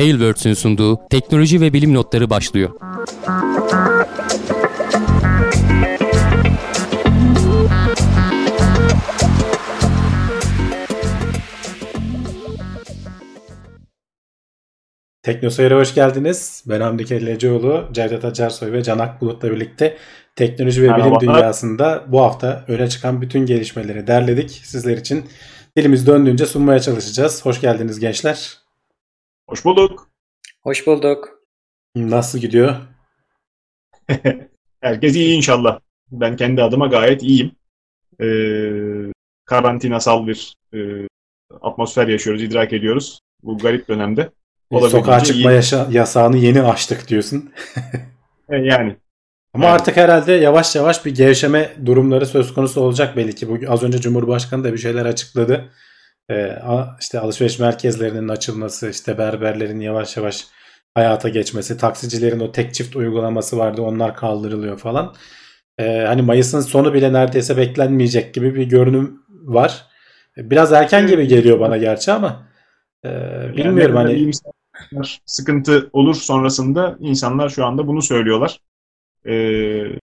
Tailwords'ün sunduğu teknoloji ve bilim notları başlıyor. Teknoseyir'e hoş geldiniz. Ben Hamdi Kelleceoğlu, Cevdet Acarsoy ve Canak Bulut'la birlikte teknoloji ve Merhaba. bilim dünyasında bu hafta öne çıkan bütün gelişmeleri derledik. Sizler için dilimiz döndüğünce sunmaya çalışacağız. Hoş geldiniz gençler. Hoş bulduk. Hoş bulduk. Nasıl gidiyor? Herkes iyi inşallah. Ben kendi adıma gayet iyiyim. Ee, karantinasal bir e, atmosfer yaşıyoruz, idrak ediyoruz bu garip dönemde. Sokağa çıkma yaşa, yasağını yeni açtık diyorsun. E, yani. Ama yani. artık herhalde yavaş yavaş bir gevşeme durumları söz konusu olacak belli ki. Bu, az önce Cumhurbaşkanı da bir şeyler açıkladı. Ee, işte alışveriş merkezlerinin açılması, işte berberlerin yavaş yavaş hayata geçmesi, taksicilerin o tek çift uygulaması vardı onlar kaldırılıyor falan. Ee, hani Mayıs'ın sonu bile neredeyse beklenmeyecek gibi bir görünüm var. Biraz erken gibi geliyor bana gerçi ama e, bilmiyorum yani, hani sıkıntı olur sonrasında insanlar şu anda bunu söylüyorlar. Ee,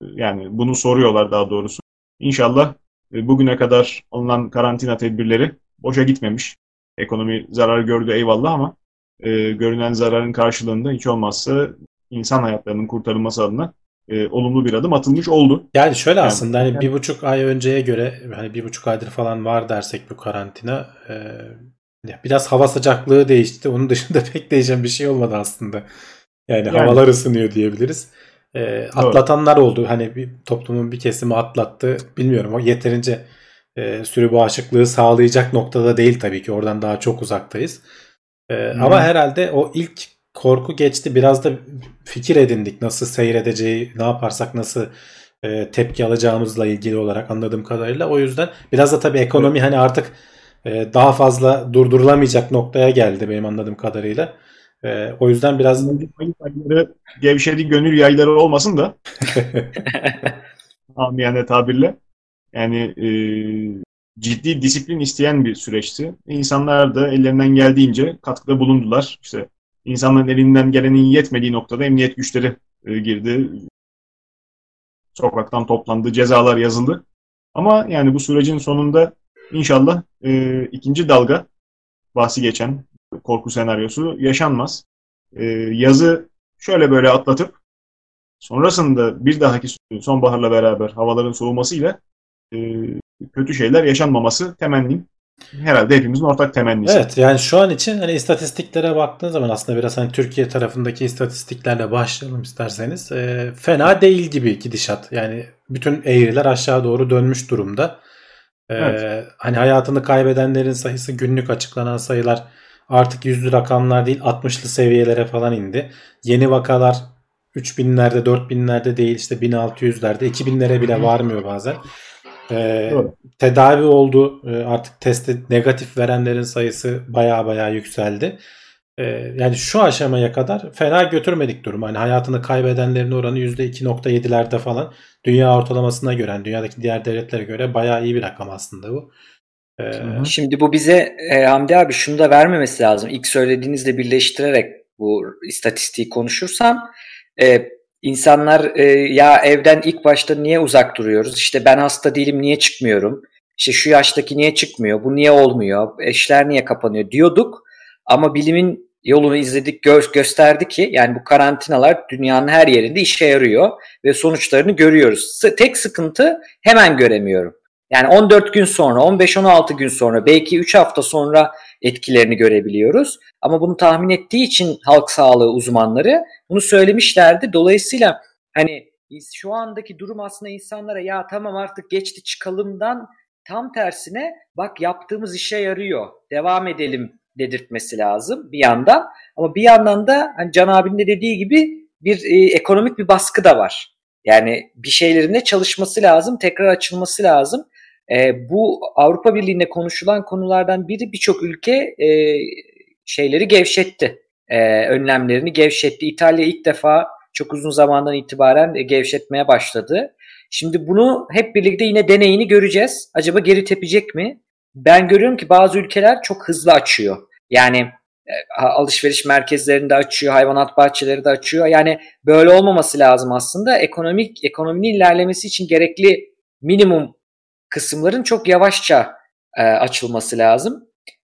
yani bunu soruyorlar daha doğrusu. İnşallah e, bugüne kadar alınan karantina tedbirleri boşa gitmemiş. Ekonomi zarar gördü eyvallah ama e, görünen zararın karşılığında hiç olmazsa insan hayatlarının kurtarılması adına e, olumlu bir adım atılmış oldu. Yani şöyle yani, aslında hani yani, bir buçuk ay önceye göre hani bir buçuk aydır falan var dersek bu karantina e, biraz hava sıcaklığı değişti. Onun dışında pek değişen bir şey olmadı aslında. Yani, yani havalar ısınıyor diyebiliriz. E, atlatanlar oldu. Hani bir toplumun bir kesimi atlattı. Bilmiyorum o yeterince e, sürü bağışıklığı sağlayacak noktada değil tabii ki. Oradan daha çok uzaktayız. E, hmm. Ama herhalde o ilk korku geçti. Biraz da fikir edindik. Nasıl seyredeceği, ne yaparsak nasıl e, tepki alacağımızla ilgili olarak anladığım kadarıyla. O yüzden biraz da tabii ekonomi evet. hani artık e, daha fazla durdurulamayacak noktaya geldi benim anladığım kadarıyla. E, o yüzden biraz gevşedi gönül yayları olmasın da amiyane tabirle yani e, ciddi disiplin isteyen bir süreçti. İnsanlar da ellerinden geldiğince katkıda bulundular. İşte insanların elinden gelenin yetmediği noktada emniyet güçleri e, girdi. Sokaktan toplandı, cezalar yazıldı. Ama yani bu sürecin sonunda inşallah e, ikinci dalga bahsi geçen korku senaryosu yaşanmaz. E, yazı şöyle böyle atlatıp sonrasında bir dahaki sonbaharla beraber havaların soğumasıyla kötü şeyler yaşanmaması temennim. Herhalde hepimizin ortak temennisi. Evet yani şu an için hani istatistiklere baktığın zaman aslında biraz hani Türkiye tarafındaki istatistiklerle başlayalım isterseniz. E, fena değil gibi gidişat. Yani bütün eğriler aşağı doğru dönmüş durumda. E, evet. Hani hayatını kaybedenlerin sayısı günlük açıklanan sayılar artık yüzlü rakamlar değil 60'lı seviyelere falan indi. Yeni vakalar 3000'lerde 4000'lerde değil işte 1600'lerde 2000'lere bile varmıyor bazen. Ee, tedavi oldu. Ee, artık testi negatif verenlerin sayısı baya baya yükseldi. Ee, yani şu aşamaya kadar fena götürmedik durum. Hani hayatını kaybedenlerin oranı %2.7'lerde falan. Dünya ortalamasına göre, yani dünyadaki diğer devletlere göre baya iyi bir rakam aslında bu. Ee, Şimdi bu bize e, Hamdi abi şunu da vermemesi lazım. İlk söylediğinizle birleştirerek bu istatistiği konuşursam e, İnsanlar e, ya evden ilk başta niye uzak duruyoruz? İşte ben hasta değilim niye çıkmıyorum? İşte şu yaştaki niye çıkmıyor? Bu niye olmuyor? Eşler niye kapanıyor diyorduk. Ama bilimin yolunu izledik, gö- gösterdi ki yani bu karantinalar dünyanın her yerinde işe yarıyor ve sonuçlarını görüyoruz. Tek sıkıntı hemen göremiyorum. Yani 14 gün sonra, 15-16 gün sonra, belki 3 hafta sonra etkilerini görebiliyoruz. Ama bunu tahmin ettiği için halk sağlığı uzmanları bunu söylemişlerdi. Dolayısıyla hani şu andaki durum aslında insanlara ya tamam artık geçti çıkalımdan tam tersine bak yaptığımız işe yarıyor. Devam edelim dedirtmesi lazım bir yandan. Ama bir yandan da hani Can abinin de dediği gibi bir e, ekonomik bir baskı da var. Yani bir şeylerinde çalışması lazım, tekrar açılması lazım. E, bu Avrupa Birliği'nde konuşulan konulardan biri birçok ülke e, şeyleri gevşetti. E, önlemlerini gevşetti. İtalya ilk defa çok uzun zamandan itibaren e, gevşetmeye başladı. Şimdi bunu hep birlikte yine deneyini göreceğiz. Acaba geri tepecek mi? Ben görüyorum ki bazı ülkeler çok hızlı açıyor. Yani alışveriş merkezlerinde açıyor, hayvanat bahçeleri de açıyor. Yani böyle olmaması lazım aslında. Ekonomik ekonominin ilerlemesi için gerekli minimum kısımların çok yavaşça e, açılması lazım.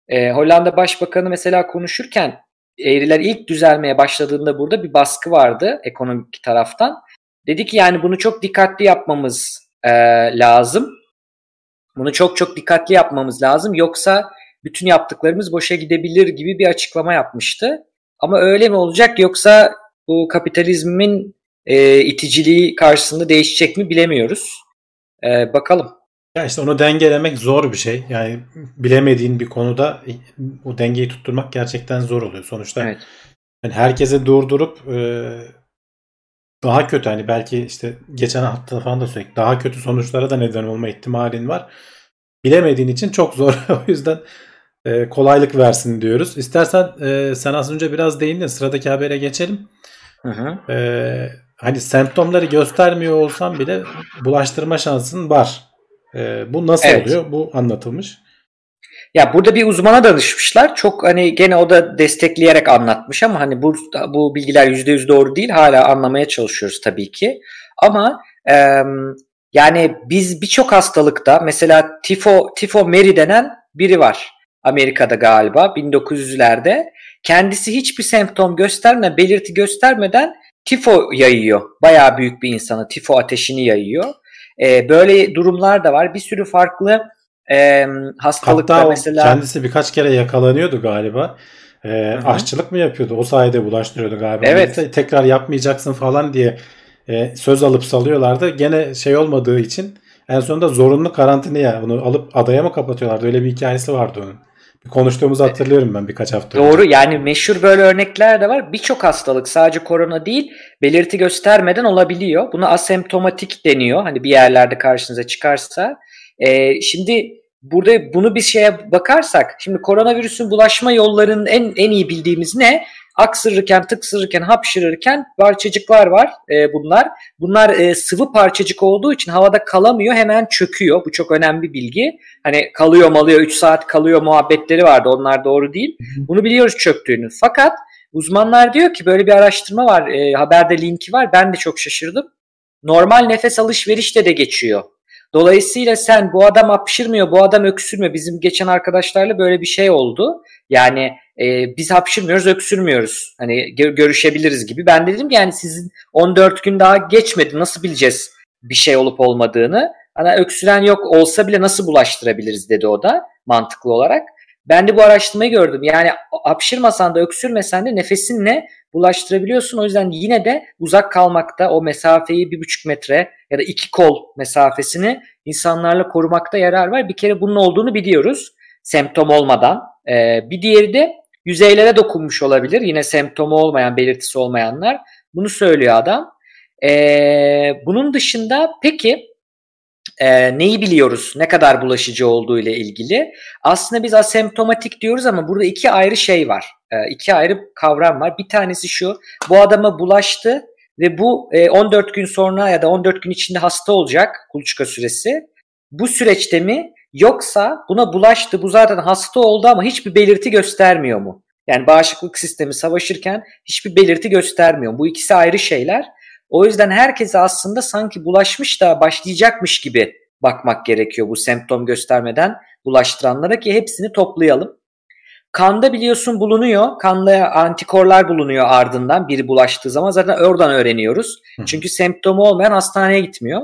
E, Hollanda Başbakanı mesela konuşurken eğriler ilk düzelmeye başladığında burada bir baskı vardı ekonomik taraftan. Dedi ki yani bunu çok dikkatli yapmamız e, lazım. Bunu çok çok dikkatli yapmamız lazım. Yoksa bütün yaptıklarımız boşa gidebilir gibi bir açıklama yapmıştı. Ama öyle mi olacak yoksa bu kapitalizmin e, iticiliği karşısında değişecek mi bilemiyoruz. E, bakalım. Ya işte onu dengelemek zor bir şey. Yani bilemediğin bir konuda o dengeyi tutturmak gerçekten zor oluyor. Sonuçta evet. yani herkese durdurup e, daha kötü hani belki işte geçen hafta falan da sürekli daha kötü sonuçlara da neden olma ihtimalin var. Bilemediğin için çok zor. o yüzden e, kolaylık versin diyoruz. İstersen e, sen az önce biraz değindin. Sıradaki habere geçelim. Hı hı. E, hani semptomları göstermiyor olsan bile bulaştırma şansın var. E, bu nasıl evet. oluyor? Bu anlatılmış. Ya burada bir uzmana danışmışlar. Çok hani gene o da destekleyerek anlatmış ama hani bu bu bilgiler %100 doğru değil. Hala anlamaya çalışıyoruz tabii ki. Ama e, yani biz birçok hastalıkta mesela tifo tifo Mary denen biri var. Amerika'da galiba 1900'lerde. Kendisi hiçbir semptom göstermeden, belirti göstermeden tifo yayıyor. Bayağı büyük bir insana tifo ateşini yayıyor. Ee, böyle durumlar da var. Bir sürü farklı e, hastalıkta Hatta mesela. kendisi birkaç kere yakalanıyordu galiba. E, aşçılık mı yapıyordu? O sayede bulaştırıyordu galiba. Evet. Tekrar yapmayacaksın falan diye e, söz alıp salıyorlardı. Gene şey olmadığı için en sonunda zorunlu karantinaya bunu alıp adaya mı kapatıyorlardı? Öyle bir hikayesi vardı onun. Konuştuğumuzu hatırlıyorum ben birkaç hafta Doğru önce. yani meşhur böyle örnekler de var. Birçok hastalık sadece korona değil belirti göstermeden olabiliyor. Buna asemptomatik deniyor. Hani bir yerlerde karşınıza çıkarsa. Ee, şimdi burada bunu bir şeye bakarsak şimdi koronavirüsün bulaşma yollarının en en iyi bildiğimiz ne? Aksırırken, tıksırırken, hapşırırken parçacıklar var e, bunlar. Bunlar e, sıvı parçacık olduğu için havada kalamıyor hemen çöküyor. Bu çok önemli bir bilgi. Hani kalıyor malıyor 3 saat kalıyor muhabbetleri vardı onlar doğru değil. Bunu biliyoruz çöktüğünü. Fakat uzmanlar diyor ki böyle bir araştırma var e, haberde linki var ben de çok şaşırdım. Normal nefes alışverişte de geçiyor. Dolayısıyla sen bu adam hapşırmıyor, bu adam öksürmüyor. Bizim geçen arkadaşlarla böyle bir şey oldu. Yani e, biz hapşırmıyoruz, öksürmüyoruz. Hani gör, görüşebiliriz gibi. Ben dedim ki yani sizin 14 gün daha geçmedi. Nasıl bileceğiz bir şey olup olmadığını? Hani öksüren yok olsa bile nasıl bulaştırabiliriz dedi o da mantıklı olarak. Ben de bu araştırmayı gördüm. Yani hapşırmasan da öksürmesen de nefesinle bulaştırabiliyorsun. O yüzden yine de uzak kalmakta o mesafeyi bir buçuk metre ya da iki kol mesafesini insanlarla korumakta yarar var. Bir kere bunun olduğunu biliyoruz semptom olmadan. Ee, bir diğeri de yüzeylere dokunmuş olabilir. Yine semptomu olmayan, belirtisi olmayanlar. Bunu söylüyor adam. Ee, bunun dışında peki e, neyi biliyoruz? Ne kadar bulaşıcı olduğu ile ilgili. Aslında biz asemptomatik diyoruz ama burada iki ayrı şey var. E, iki ayrı kavram var. Bir tanesi şu. Bu adama bulaştı ve bu e, 14 gün sonra ya da 14 gün içinde hasta olacak kuluçka süresi. Bu süreçte mi yoksa buna bulaştı bu zaten hasta oldu ama hiçbir belirti göstermiyor mu? Yani bağışıklık sistemi savaşırken hiçbir belirti göstermiyor. Bu ikisi ayrı şeyler. O yüzden herkese aslında sanki bulaşmış da başlayacakmış gibi bakmak gerekiyor bu semptom göstermeden bulaştıranlara ki hepsini toplayalım. Kanda biliyorsun bulunuyor. Kanda antikorlar bulunuyor ardından biri bulaştığı zaman zaten oradan öğreniyoruz. Çünkü semptomu olmayan hastaneye gitmiyor.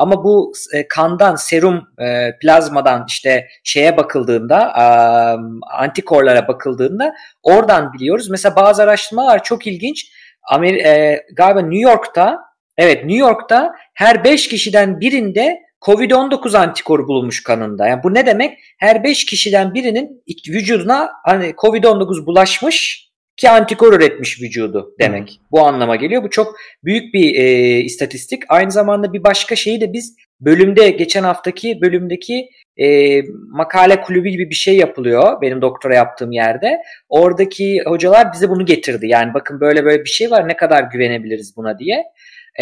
Ama bu e, kandan, serum, e, plazmadan işte şeye bakıldığında, e, antikorlara bakıldığında oradan biliyoruz. Mesela bazı araştırmalar çok ilginç. Amer e, galiba New York'ta evet New York'ta her 5 kişiden birinde Covid-19 antikoru bulunmuş kanında. Yani bu ne demek? Her 5 kişiden birinin vücuduna hani Covid-19 bulaşmış ki antikor üretmiş vücudu demek. Hı. Bu anlama geliyor. Bu çok büyük bir e, istatistik. Aynı zamanda bir başka şeyi de biz bölümde geçen haftaki bölümdeki e, makale kulübü gibi bir şey yapılıyor benim doktora yaptığım yerde. Oradaki hocalar bize bunu getirdi. Yani bakın böyle böyle bir şey var ne kadar güvenebiliriz buna diye.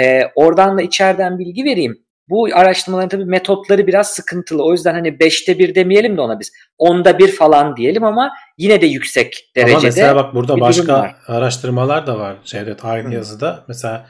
E, oradan da içeriden bilgi vereyim. Bu araştırmaların tabii metotları biraz sıkıntılı. O yüzden hani 5'te 1 demeyelim de ona biz. 10'da 1 falan diyelim ama yine de yüksek derecede. Ama mesela bak burada başka araştırmalar da var Cevdet aynı Hı. yazıda. Mesela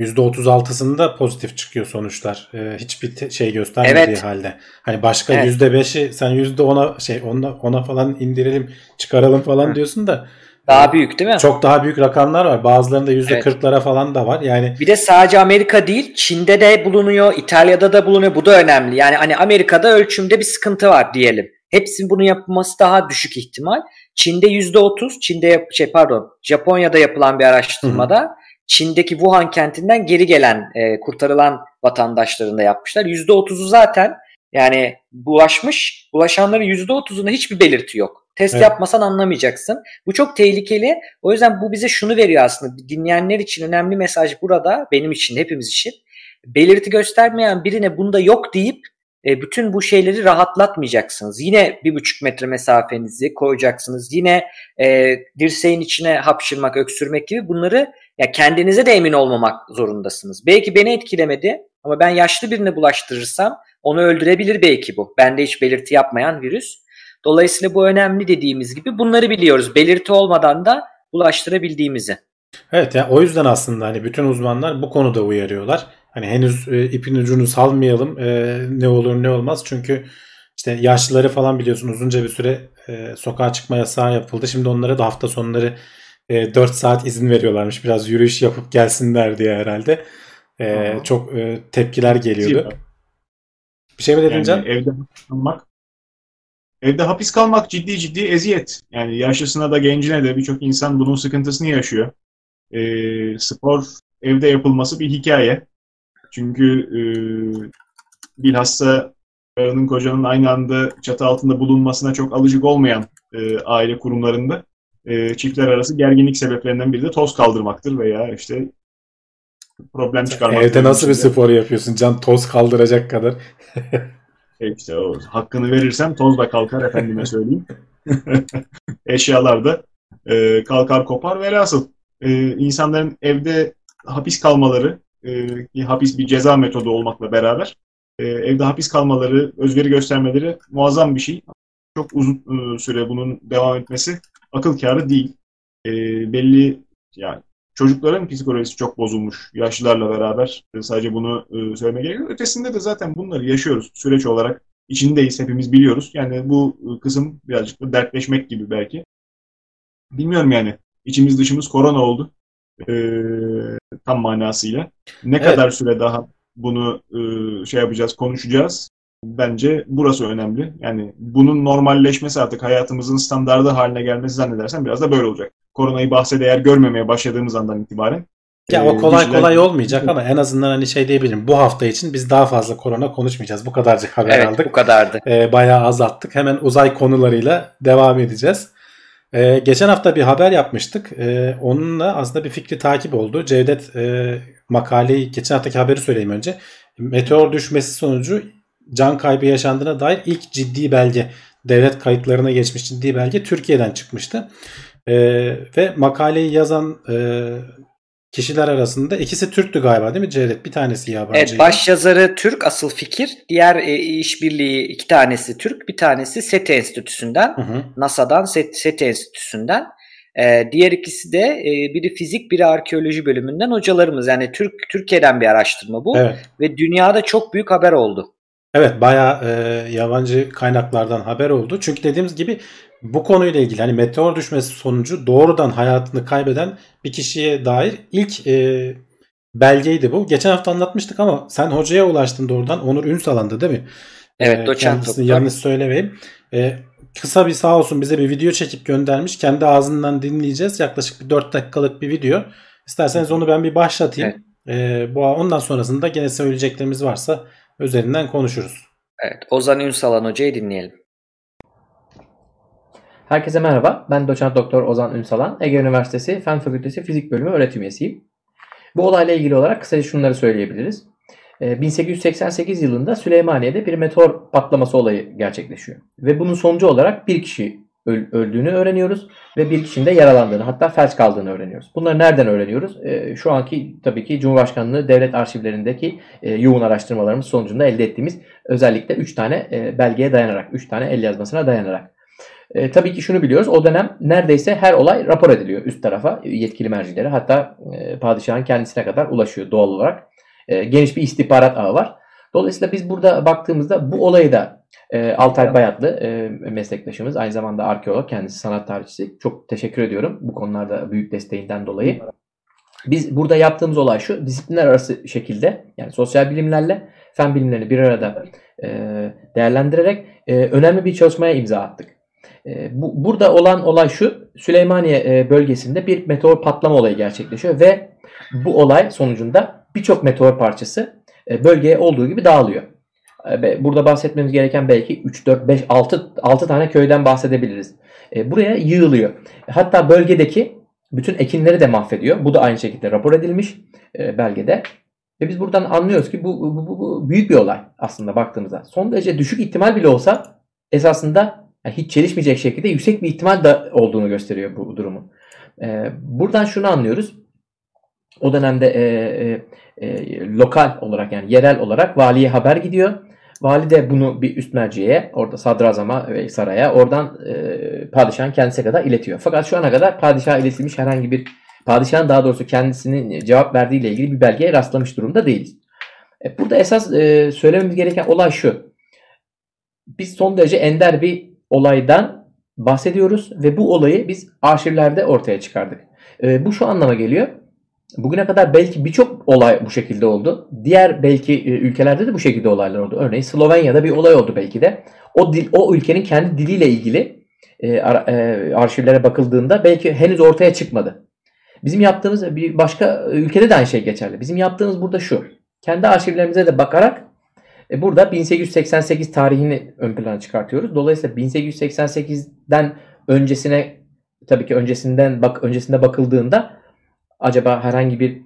%36'sında pozitif çıkıyor sonuçlar. Ee, hiçbir şey göstermediği evet. halde. Hani başka evet. %5'i sen %10'a şey ona ona falan indirelim, çıkaralım falan Hı. diyorsun da daha büyük değil mi? Çok daha büyük rakamlar var. Bazılarında %40'lara evet. falan da var. Yani Bir de sadece Amerika değil, Çin'de de bulunuyor, İtalya'da da bulunuyor. Bu da önemli. Yani hani Amerika'da ölçümde bir sıkıntı var diyelim. Hepsinin bunu yapılması daha düşük ihtimal. Çin'de %30, Çin'de yap şey pardon, Japonya'da yapılan bir araştırmada Hı-hı. Çin'deki Wuhan kentinden geri gelen, e, kurtarılan vatandaşların da yapmışlar. %30'u zaten yani bulaşmış, bulaşanların %30'unda hiçbir belirti yok. Test evet. yapmasan anlamayacaksın. Bu çok tehlikeli. O yüzden bu bize şunu veriyor aslında. Dinleyenler için önemli mesaj burada. Benim için, hepimiz için. Belirti göstermeyen birine bunda yok deyip e, bütün bu şeyleri rahatlatmayacaksınız. Yine bir buçuk metre mesafenizi koyacaksınız. Yine e, dirseğin içine hapşırmak, öksürmek gibi bunları ya kendinize de emin olmamak zorundasınız. Belki beni etkilemedi ama ben yaşlı birine bulaştırırsam onu öldürebilir belki bu. Bende hiç belirti yapmayan virüs. Dolayısıyla bu önemli dediğimiz gibi bunları biliyoruz. Belirti olmadan da bulaştırabildiğimizi. Evet ya o yüzden aslında hani bütün uzmanlar bu konuda uyarıyorlar. Hani henüz e, ipin ucunu salmayalım e, ne olur ne olmaz çünkü işte yaşlıları falan biliyorsun uzunca bir süre e, sokağa çıkma yasağı yapıldı. Şimdi onlara da hafta sonları e, 4 saat izin veriyorlarmış biraz yürüyüş yapıp gelsinler diye herhalde. E, çok e, tepkiler geliyordu. Bir şey mi dedin yani Can? Evde kalmak Evde hapis kalmak ciddi ciddi eziyet. Yani yaşlısına da gencine de birçok insan bunun sıkıntısını yaşıyor. E, spor evde yapılması bir hikaye. Çünkü e, bilhassa karının kocanın aynı anda çatı altında bulunmasına çok alışık olmayan e, aile kurumlarında e, çiftler arası gerginlik sebeplerinden biri de toz kaldırmaktır veya işte problem çıkarmak. Evde nasıl bir spor yapıyorsun Can toz kaldıracak kadar? İşte o hakkını verirsem toz da kalkar efendime söyleyeyim. Eşyalar da e, kalkar kopar. Velhasıl e, insanların evde hapis kalmaları, e, hapis bir ceza metodu olmakla beraber e, evde hapis kalmaları, özveri göstermeleri muazzam bir şey. Çok uzun e, süre bunun devam etmesi akıl kârı değil. E, belli yani Çocukların psikolojisi çok bozulmuş yaşlılarla beraber. Sadece bunu e, söyleme gerekiyor. Ötesinde de zaten bunları yaşıyoruz süreç olarak. içindeyiz, hepimiz biliyoruz. Yani bu e, kısım birazcık da dertleşmek gibi belki. Bilmiyorum yani. İçimiz dışımız korona oldu. Ee, tam manasıyla. Ne evet. kadar süre daha bunu e, şey yapacağız, konuşacağız. Bence burası önemli. Yani bunun normalleşmesi artık hayatımızın standardı haline gelmesi zannedersem biraz da böyle olacak. Koronayı bahse değer görmemeye başladığımız andan itibaren. Ya o kolay kişiler... kolay olmayacak ama en azından hani şey diyebilirim. Bu hafta için biz daha fazla korona konuşmayacağız. Bu kadarcık haber evet, aldık. bu kadardı. Ee, bayağı azalttık. Hemen uzay konularıyla devam edeceğiz. Ee, geçen hafta bir haber yapmıştık. Ee, onunla aslında bir fikri takip oldu. Cevdet e, makaleyi geçen haftaki haberi söyleyeyim önce. Meteor düşmesi sonucu can kaybı yaşandığına dair ilk ciddi belge devlet kayıtlarına geçmiş ciddi belge Türkiye'den çıkmıştı. E, ve makaleyi yazan e, kişiler arasında ikisi Türktü galiba değil mi Cevdet? Bir tanesi yabancı. Evet baş yazarı Türk asıl fikir. Diğer e, işbirliği iki tanesi Türk bir tanesi SETI Enstitüsü'nden. Hı hı. NASA'dan SETI, SETI Enstitüsü'nden. E, diğer ikisi de e, biri fizik biri arkeoloji bölümünden hocalarımız. Yani Türk Türkiye'den bir araştırma bu. Evet. Ve dünyada çok büyük haber oldu. Evet bayağı e, yabancı kaynaklardan haber oldu. Çünkü dediğimiz gibi bu konuyla ilgili hani meteor düşmesi sonucu doğrudan hayatını kaybeden bir kişiye dair ilk e, belgeydi bu. Geçen hafta anlatmıştık ama sen hocaya ulaştın doğrudan. Onur Ünsalan'dı değil mi? Evet e, doçent Kendisini yanlış söylemeyeyim. E, kısa bir sağ olsun bize bir video çekip göndermiş. Kendi ağzından dinleyeceğiz. Yaklaşık bir 4 dakikalık bir video. İsterseniz onu ben bir başlatayım. Evet. E, bu ondan sonrasında gene söyleyeceklerimiz varsa üzerinden konuşuruz. Evet, Ozan Ünsalan Hoca'yı dinleyelim. Herkese merhaba. Ben doçent doktor Ozan Ünsalan. Ege Üniversitesi Fen Fakültesi Fizik Bölümü öğretim üyesiyim. Bu olayla ilgili olarak kısaca şunları söyleyebiliriz. 1888 ee, yılında Süleymaniye'de bir meteor patlaması olayı gerçekleşiyor. Ve bunun sonucu olarak bir kişi öldüğünü öğreniyoruz ve bir kişinin de yaralandığını hatta felç kaldığını öğreniyoruz. Bunları nereden öğreniyoruz? E, şu anki tabii ki Cumhurbaşkanlığı devlet arşivlerindeki e, yoğun araştırmalarımız sonucunda elde ettiğimiz özellikle 3 tane e, belgeye dayanarak, 3 tane el yazmasına dayanarak. E, tabii ki şunu biliyoruz. O dönem neredeyse her olay rapor ediliyor üst tarafa, yetkili mercilere. Hatta e, padişahın kendisine kadar ulaşıyor doğal olarak. E, geniş bir istihbarat ağı var. Dolayısıyla biz burada baktığımızda bu olayı da e, Altay Bayatlı e, meslektaşımız aynı zamanda arkeolog kendisi sanat tarihçisi. Çok teşekkür ediyorum bu konularda büyük desteğinden dolayı. Biz burada yaptığımız olay şu disiplinler arası şekilde yani sosyal bilimlerle fen bilimlerini bir arada e, değerlendirerek e, önemli bir çalışmaya imza attık. E, bu, burada olan olay şu Süleymaniye e, bölgesinde bir meteor patlama olayı gerçekleşiyor ve bu olay sonucunda birçok meteor parçası e, bölgeye olduğu gibi dağılıyor. E, burada bahsetmemiz gereken belki 3, 4, 5, 6, 6 tane köyden bahsedebiliriz. Buraya yığılıyor. Hatta bölgedeki bütün ekinleri de mahvediyor. Bu da aynı şekilde rapor edilmiş belgede. Ve biz buradan anlıyoruz ki bu, bu, bu, bu büyük bir olay aslında baktığımızda. Son derece düşük ihtimal bile olsa esasında hiç çelişmeyecek şekilde yüksek bir ihtimal de olduğunu gösteriyor bu durumu. Buradan şunu anlıyoruz. O dönemde e, e, e, lokal olarak yani yerel olarak valiye haber gidiyor. Vali de bunu bir üst merciye, orada sadrazama ve saraya, oradan e, padişahın kendisine kadar iletiyor. Fakat şu ana kadar padişaha iletilmiş herhangi bir, padişahın daha doğrusu kendisinin cevap verdiğiyle ilgili bir belgeye rastlamış durumda değiliz. E, burada esas e, söylememiz gereken olay şu. Biz son derece ender bir olaydan bahsediyoruz ve bu olayı biz arşivlerde ortaya çıkardık. E, bu şu anlama geliyor. Bugüne kadar belki birçok olay bu şekilde oldu. Diğer belki e, ülkelerde de bu şekilde olaylar oldu. Örneğin Slovenya'da bir olay oldu belki de. O dil, o ülkenin kendi diliyle ilgili e, e, arşivlere bakıldığında belki henüz ortaya çıkmadı. Bizim yaptığımız bir başka ülkede de aynı şey geçerli. Bizim yaptığımız burada şu. Kendi arşivlerimize de bakarak e, burada 1888 tarihini ön plana çıkartıyoruz. Dolayısıyla 1888'den öncesine tabii ki öncesinden bak öncesinde bakıldığında acaba herhangi bir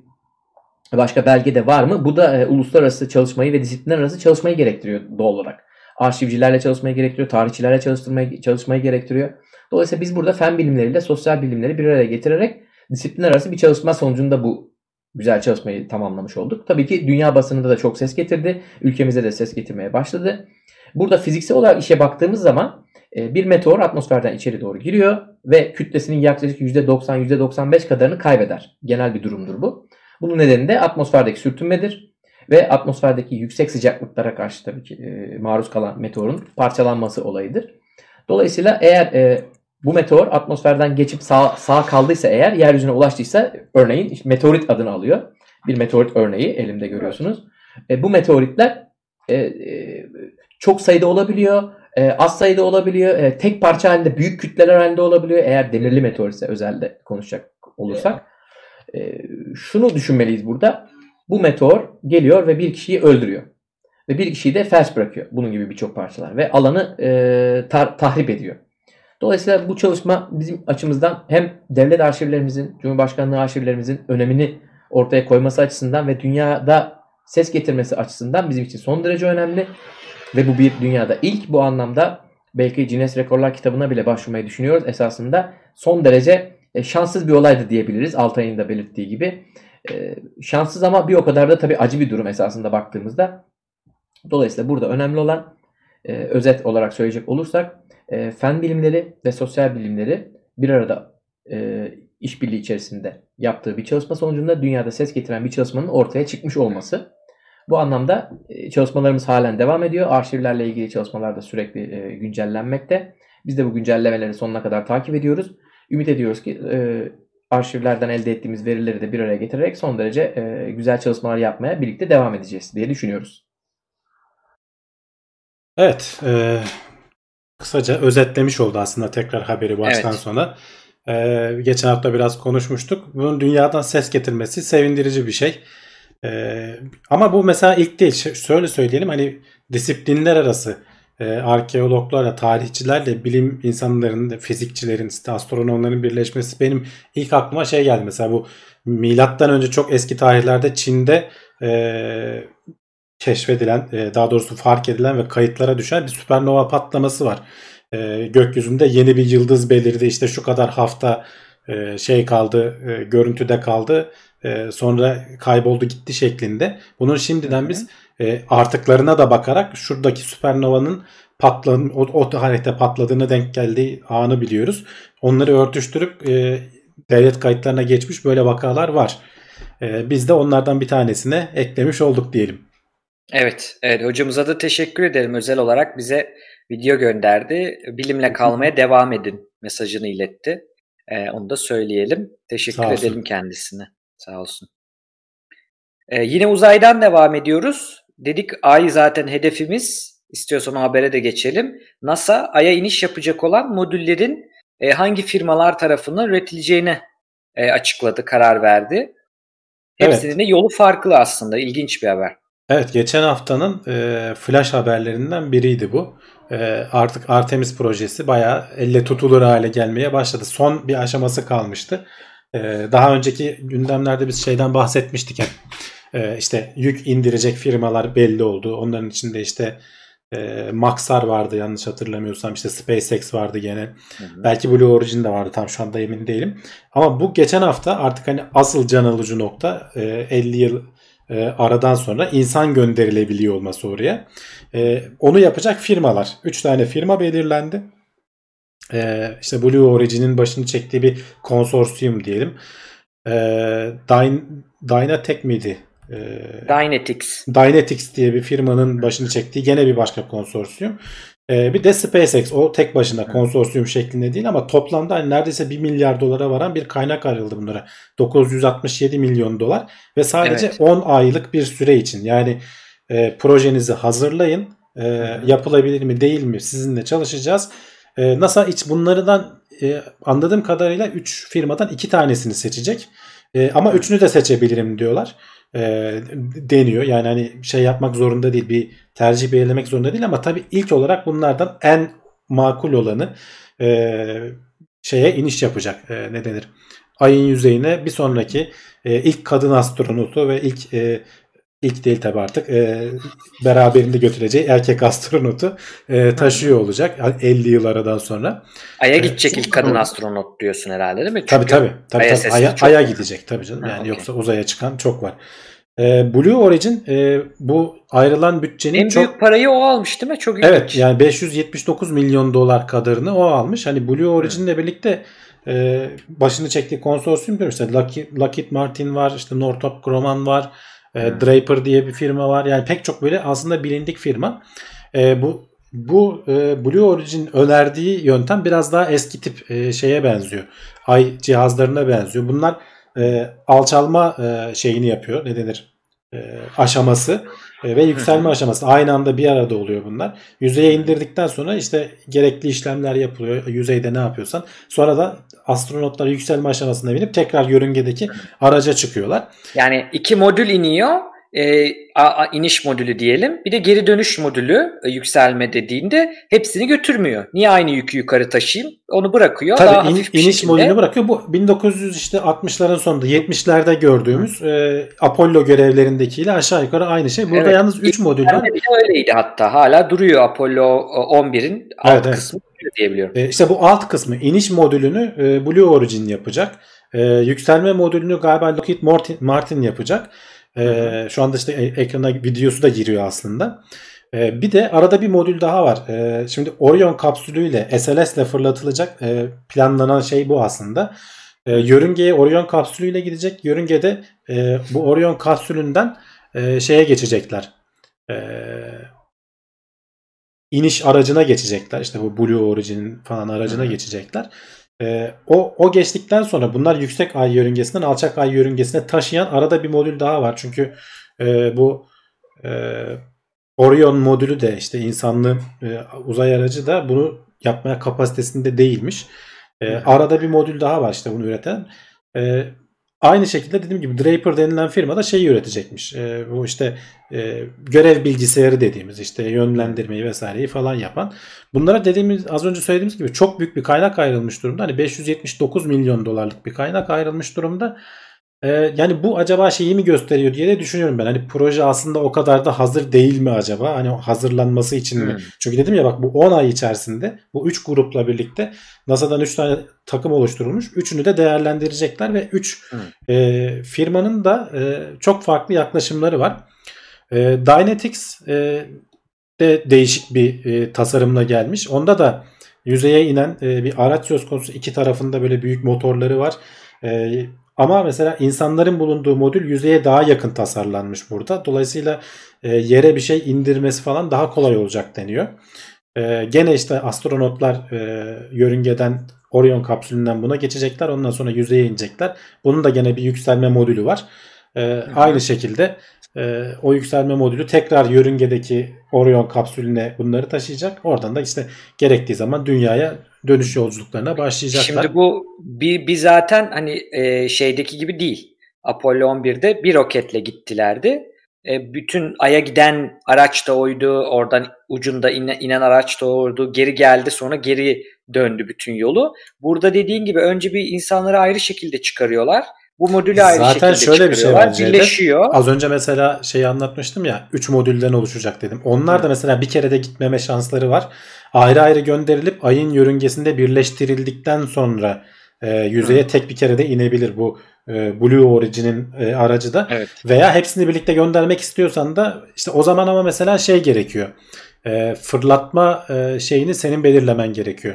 başka belge de var mı? Bu da e, uluslararası çalışmayı ve disiplinler arası çalışmayı gerektiriyor doğal olarak. Arşivcilerle çalışmayı gerektiriyor, tarihçilerle çalıştırmayı, çalışmayı gerektiriyor. Dolayısıyla biz burada fen bilimleriyle sosyal bilimleri bir araya getirerek disiplinler arası bir çalışma sonucunda bu güzel çalışmayı tamamlamış olduk. Tabii ki dünya basınında da çok ses getirdi. Ülkemizde de ses getirmeye başladı. Burada fiziksel olarak işe baktığımız zaman e, bir meteor atmosferden içeri doğru giriyor ve kütlesinin yaklaşık %90-%95 kadarını kaybeder. Genel bir durumdur bu. Bunun nedeni de atmosferdeki sürtünmedir ve atmosferdeki yüksek sıcaklıklara karşı tabii ki e, maruz kalan meteorun parçalanması olayıdır. Dolayısıyla eğer e, bu meteor atmosferden geçip sağ, sağ kaldıysa eğer yeryüzüne ulaştıysa örneğin meteorit adını alıyor. Bir meteorit örneği elimde görüyorsunuz. E, bu meteoritler e, e, çok sayıda olabiliyor e, az sayıda olabiliyor. E, tek parça halinde büyük kütleler halinde olabiliyor. Eğer demirli meteor ise özelde konuşacak olursak. E, şunu düşünmeliyiz burada. Bu meteor geliyor ve bir kişiyi öldürüyor. Ve bir kişiyi de felç bırakıyor. Bunun gibi birçok parçalar. Ve alanı e, tar- tahrip ediyor. Dolayısıyla bu çalışma bizim açımızdan hem devlet arşivlerimizin, Cumhurbaşkanlığı arşivlerimizin önemini ortaya koyması açısından ve dünyada ses getirmesi açısından bizim için son derece önemli. Ve bu bir dünyada ilk bu anlamda belki Guinness Rekorlar kitabına bile başvurmayı düşünüyoruz. Esasında son derece e, şanssız bir olaydı diyebiliriz Altay'ın da belirttiği gibi. E, şanssız ama bir o kadar da tabii acı bir durum esasında baktığımızda. Dolayısıyla burada önemli olan e, özet olarak söyleyecek olursak fen bilimleri ve sosyal bilimleri bir arada işbirliği içerisinde yaptığı bir çalışma sonucunda dünyada ses getiren bir çalışmanın ortaya çıkmış olması. Bu anlamda e, çalışmalarımız halen devam ediyor. Arşivlerle ilgili çalışmalar da sürekli e, güncellenmekte. Biz de bu güncellemeleri sonuna kadar takip ediyoruz. Ümit ediyoruz ki e, arşivlerden elde ettiğimiz verileri de bir araya getirerek son derece güzel çalışmalar yapmaya birlikte devam edeceğiz diye düşünüyoruz. Evet. E, kısaca özetlemiş oldu aslında tekrar haberi baştan evet. sona. E, geçen hafta biraz konuşmuştuk. Bunun dünyadan ses getirmesi sevindirici bir şey. Ee, ama bu mesela ilk değil. Şöyle söyleyelim hani disiplinler arası e, arkeologlarla, tarihçilerle bilim insanlarının, fizikçilerin, astronomların birleşmesi benim ilk aklıma şey geldi. Mesela bu milattan önce çok eski tarihlerde Çin'de e, keşfedilen, e, daha doğrusu fark edilen ve kayıtlara düşen bir süpernova patlaması var. e, gökyüzünde yeni bir yıldız belirdi işte şu kadar hafta e, şey kaldı e, görüntüde kaldı e, sonra kayboldu gitti şeklinde. Bunun şimdiden biz e, artıklarına da bakarak şuradaki süpernovanın patlan o, o tarihte patladığına denk geldiği anı biliyoruz. Onları örtüştürüp e, devlet kayıtlarına geçmiş böyle vakalar var. E, biz de onlardan bir tanesine eklemiş olduk diyelim. Evet, evet hocamıza da teşekkür edelim. Özel olarak bize video gönderdi. Bilimle kalmaya devam edin mesajını iletti. Ee, onu da söyleyelim. Teşekkür Sağ olsun. edelim kendisine. Sağ olsun. Ee, yine uzaydan devam ediyoruz. Dedik Ay zaten hedefimiz. İstiyorsan o habere de geçelim. NASA Ay'a iniş yapacak olan modüllerin e, hangi firmalar tarafından üretileceğine e, açıkladı, karar verdi. Hepsinin de yolu farklı aslında. İlginç bir haber. Evet geçen haftanın e, flash haberlerinden biriydi bu. E, artık Artemis projesi bayağı elle tutulur hale gelmeye başladı. Son bir aşaması kalmıştı. E, daha önceki gündemlerde biz şeyden bahsetmiştik hep. E, işte yük indirecek firmalar belli oldu. Onların içinde işte e, Maxar vardı yanlış hatırlamıyorsam. işte SpaceX vardı gene. Hı hı. Belki Blue Origin de vardı tam şu anda emin değilim. Ama bu geçen hafta artık hani asıl can alıcı nokta e, 50 yıl e, aradan sonra insan gönderilebiliyor olması oraya. E, onu yapacak firmalar. 3 tane firma belirlendi. E, işte Blue Origin'in başını çektiği bir konsorsiyum diyelim. E, Dyn, Dynatech miydi? E, Dynetics. Dynetics diye bir firmanın başını çektiği gene bir başka konsorsiyum. Ee, bir de SpaceX o tek başına konsorsiyum şeklinde değil ama toplamda hani neredeyse 1 milyar dolara varan bir kaynak ayrıldı bunlara. 967 milyon dolar ve sadece Evet. 10 aylık bir süre için yani e, projenizi hazırlayın e, yapılabilir mi değil mi sizinle çalışacağız. E, NASA hiç bunlardan e, anladığım kadarıyla 3 firmadan 2 tanesini seçecek. E, ama üçünü de seçebilirim diyorlar e, deniyor. Yani hani şey yapmak zorunda değil, bir tercih belirlemek zorunda değil ama tabii ilk olarak bunlardan en makul olanı e, şeye iniş yapacak. E, ne denir? Ayın yüzeyine bir sonraki e, ilk kadın astronotu ve ilk e, ilk değil tabi artık e, beraberinde götüreceği erkek astronotu e, taşıyor olacak 50 yıl aradan sonra. Ay'a Evet. gidecek ilk kadın astronot diyorsun herhalde değil mi? Tabii Çünkü tabii. tabii, Ay'a tabii. Ay'a, Ay'a gidecek tabii canım. Ha, Yani okey. yoksa uzaya çıkan çok var. Ee, Blue Origin e, bu ayrılan bütçenin en çok büyük parayı o almış değil mi? Çok ilginç. Evet yani 579 milyon dolar kadarını o almış. Hani Blue Origin'le birlikte e, başını çektiği konsorsiyum diyorum işte Lockheed, Lockheed Martin var, işte Northrop Grumman var, e. Draper diye bir firma var. Yani pek çok böyle aslında bilindik firma. E, bu bu e, Blue Origin önerdiği yöntem biraz daha eski tip e, şeye benziyor. Ay cihazlarına benziyor. Bunlar e, alçalma e, şeyini yapıyor. Ne denir? E, aşaması e, ve yükselme aşaması aynı anda bir arada oluyor bunlar. Yüzeye indirdikten sonra işte gerekli işlemler yapılıyor. Yüzeyde ne yapıyorsan. Sonra da astronotlar yükselme aşamasına binip tekrar yörüngedeki araca çıkıyorlar. Yani iki modül iniyor. E, a, a- iniş modülü diyelim. Bir de geri dönüş modülü e, yükselme dediğinde hepsini götürmüyor. Niye aynı yükü yukarı taşıyayım? Onu bırakıyor. daha Tabii in- hafif bir iniş şekilde. modülünü bırakıyor. Bu 1900 işte 60'ların sonunda 70'lerde gördüğümüz e, Apollo görevlerindekiyle aşağı yukarı aynı şey. Burada Evet. yalnız 3 modül var. Öyleydi hatta. Hala duruyor Apollo 11'in alt Evet, evet. kısmı duruyor diye biliyorum. E, işte bu alt kısmı iniş modülünü e, Blue Origin yapacak. E, yükselme modülünü galiba Lockheed Martin, Martin yapacak. E, şu anda işte e- ekrana videosu da giriyor aslında. E, bir de arada bir modül daha var. E, şimdi Orion kapsülüyle SLS ile fırlatılacak e, planlanan şey bu aslında. E, yörüngeye Orion kapsülüyle gidecek. Yörüngede e, bu Orion kapsülünden e, şeye geçecekler. E, iniş aracına geçecekler. İşte bu Blue Origin'in falan aracına Hı hı. geçecekler. Ee, o o geçtikten sonra bunlar yüksek ay yörüngesinden alçak ay yörüngesine taşıyan arada bir modül daha var. Çünkü e, bu e, Orion modülü de işte insanlı e, uzay aracı da bunu yapmaya kapasitesinde değilmiş. E, arada bir modül daha var işte bunu üreten. E, aynı şekilde dediğim gibi Draper denilen firma da şeyi üretecekmiş. E, bu işte e, görev bilgisayarı dediğimiz işte yönlendirmeyi vesaireyi falan yapan. Bunlara dediğimiz az önce söylediğimiz gibi çok büyük bir kaynak ayrılmış durumda. Hani 579 milyon dolarlık bir kaynak ayrılmış durumda. Ee, yani bu acaba şeyi mi gösteriyor diye de düşünüyorum ben. Hani proje aslında o kadar da hazır değil mi acaba? Hani hazırlanması için mi? Hmm. Çünkü dedim ya bak bu 10 ay içerisinde bu 3 grupla birlikte NASA'dan 3 tane takım oluşturulmuş. Üçünü de değerlendirecekler ve 3 Hmm. e, firmanın da e, çok farklı yaklaşımları var. E, Dynetics e, de değişik bir e, tasarımla gelmiş. Onda da yüzeye inen e, bir araç söz konusu. İki tarafında böyle büyük motorları var. E, ama mesela insanların bulunduğu modül yüzeye daha yakın tasarlanmış burada. Dolayısıyla e, yere bir şey indirmesi falan daha kolay olacak deniyor. E, gene işte astronotlar e, yörüngeden Orion kapsülünden buna geçecekler. Ondan sonra yüzeye inecekler. Bunun da gene bir yükselme modülü var. E, aynı şekilde e, o yükselme modülü tekrar yörüngedeki Orion kapsülüne bunları taşıyacak. Oradan da işte gerektiği zaman dünyaya dönüş yolculuklarına başlayacaklar. Şimdi bu bir, bir zaten hani e, şeydeki gibi değil. Apollo 11'de bir roketle gittilerdi. E, bütün Ay'a giden araç da oydu. Oradan ucunda inen, inen araç da oydu. Geri geldi sonra geri döndü bütün yolu. Burada dediğin gibi önce bir insanları ayrı şekilde çıkarıyorlar. Bu modülü ayrı Zaten şekilde şöyle bir şey var. Birleşiyor. Az önce mesela şeyi anlatmıştım ya 3 modülden oluşacak dedim. Onlar da mesela bir kere de gitmeme şansları var. Ayrı ayrı gönderilip ayın yörüngesinde birleştirildikten sonra e, yüzeye tek bir kere de inebilir bu e, Blue Origin'in e, aracı da. Evet. Veya hepsini birlikte göndermek istiyorsan da işte o zaman ama mesela şey gerekiyor. E, fırlatma e, şeyini senin belirlemen gerekiyor.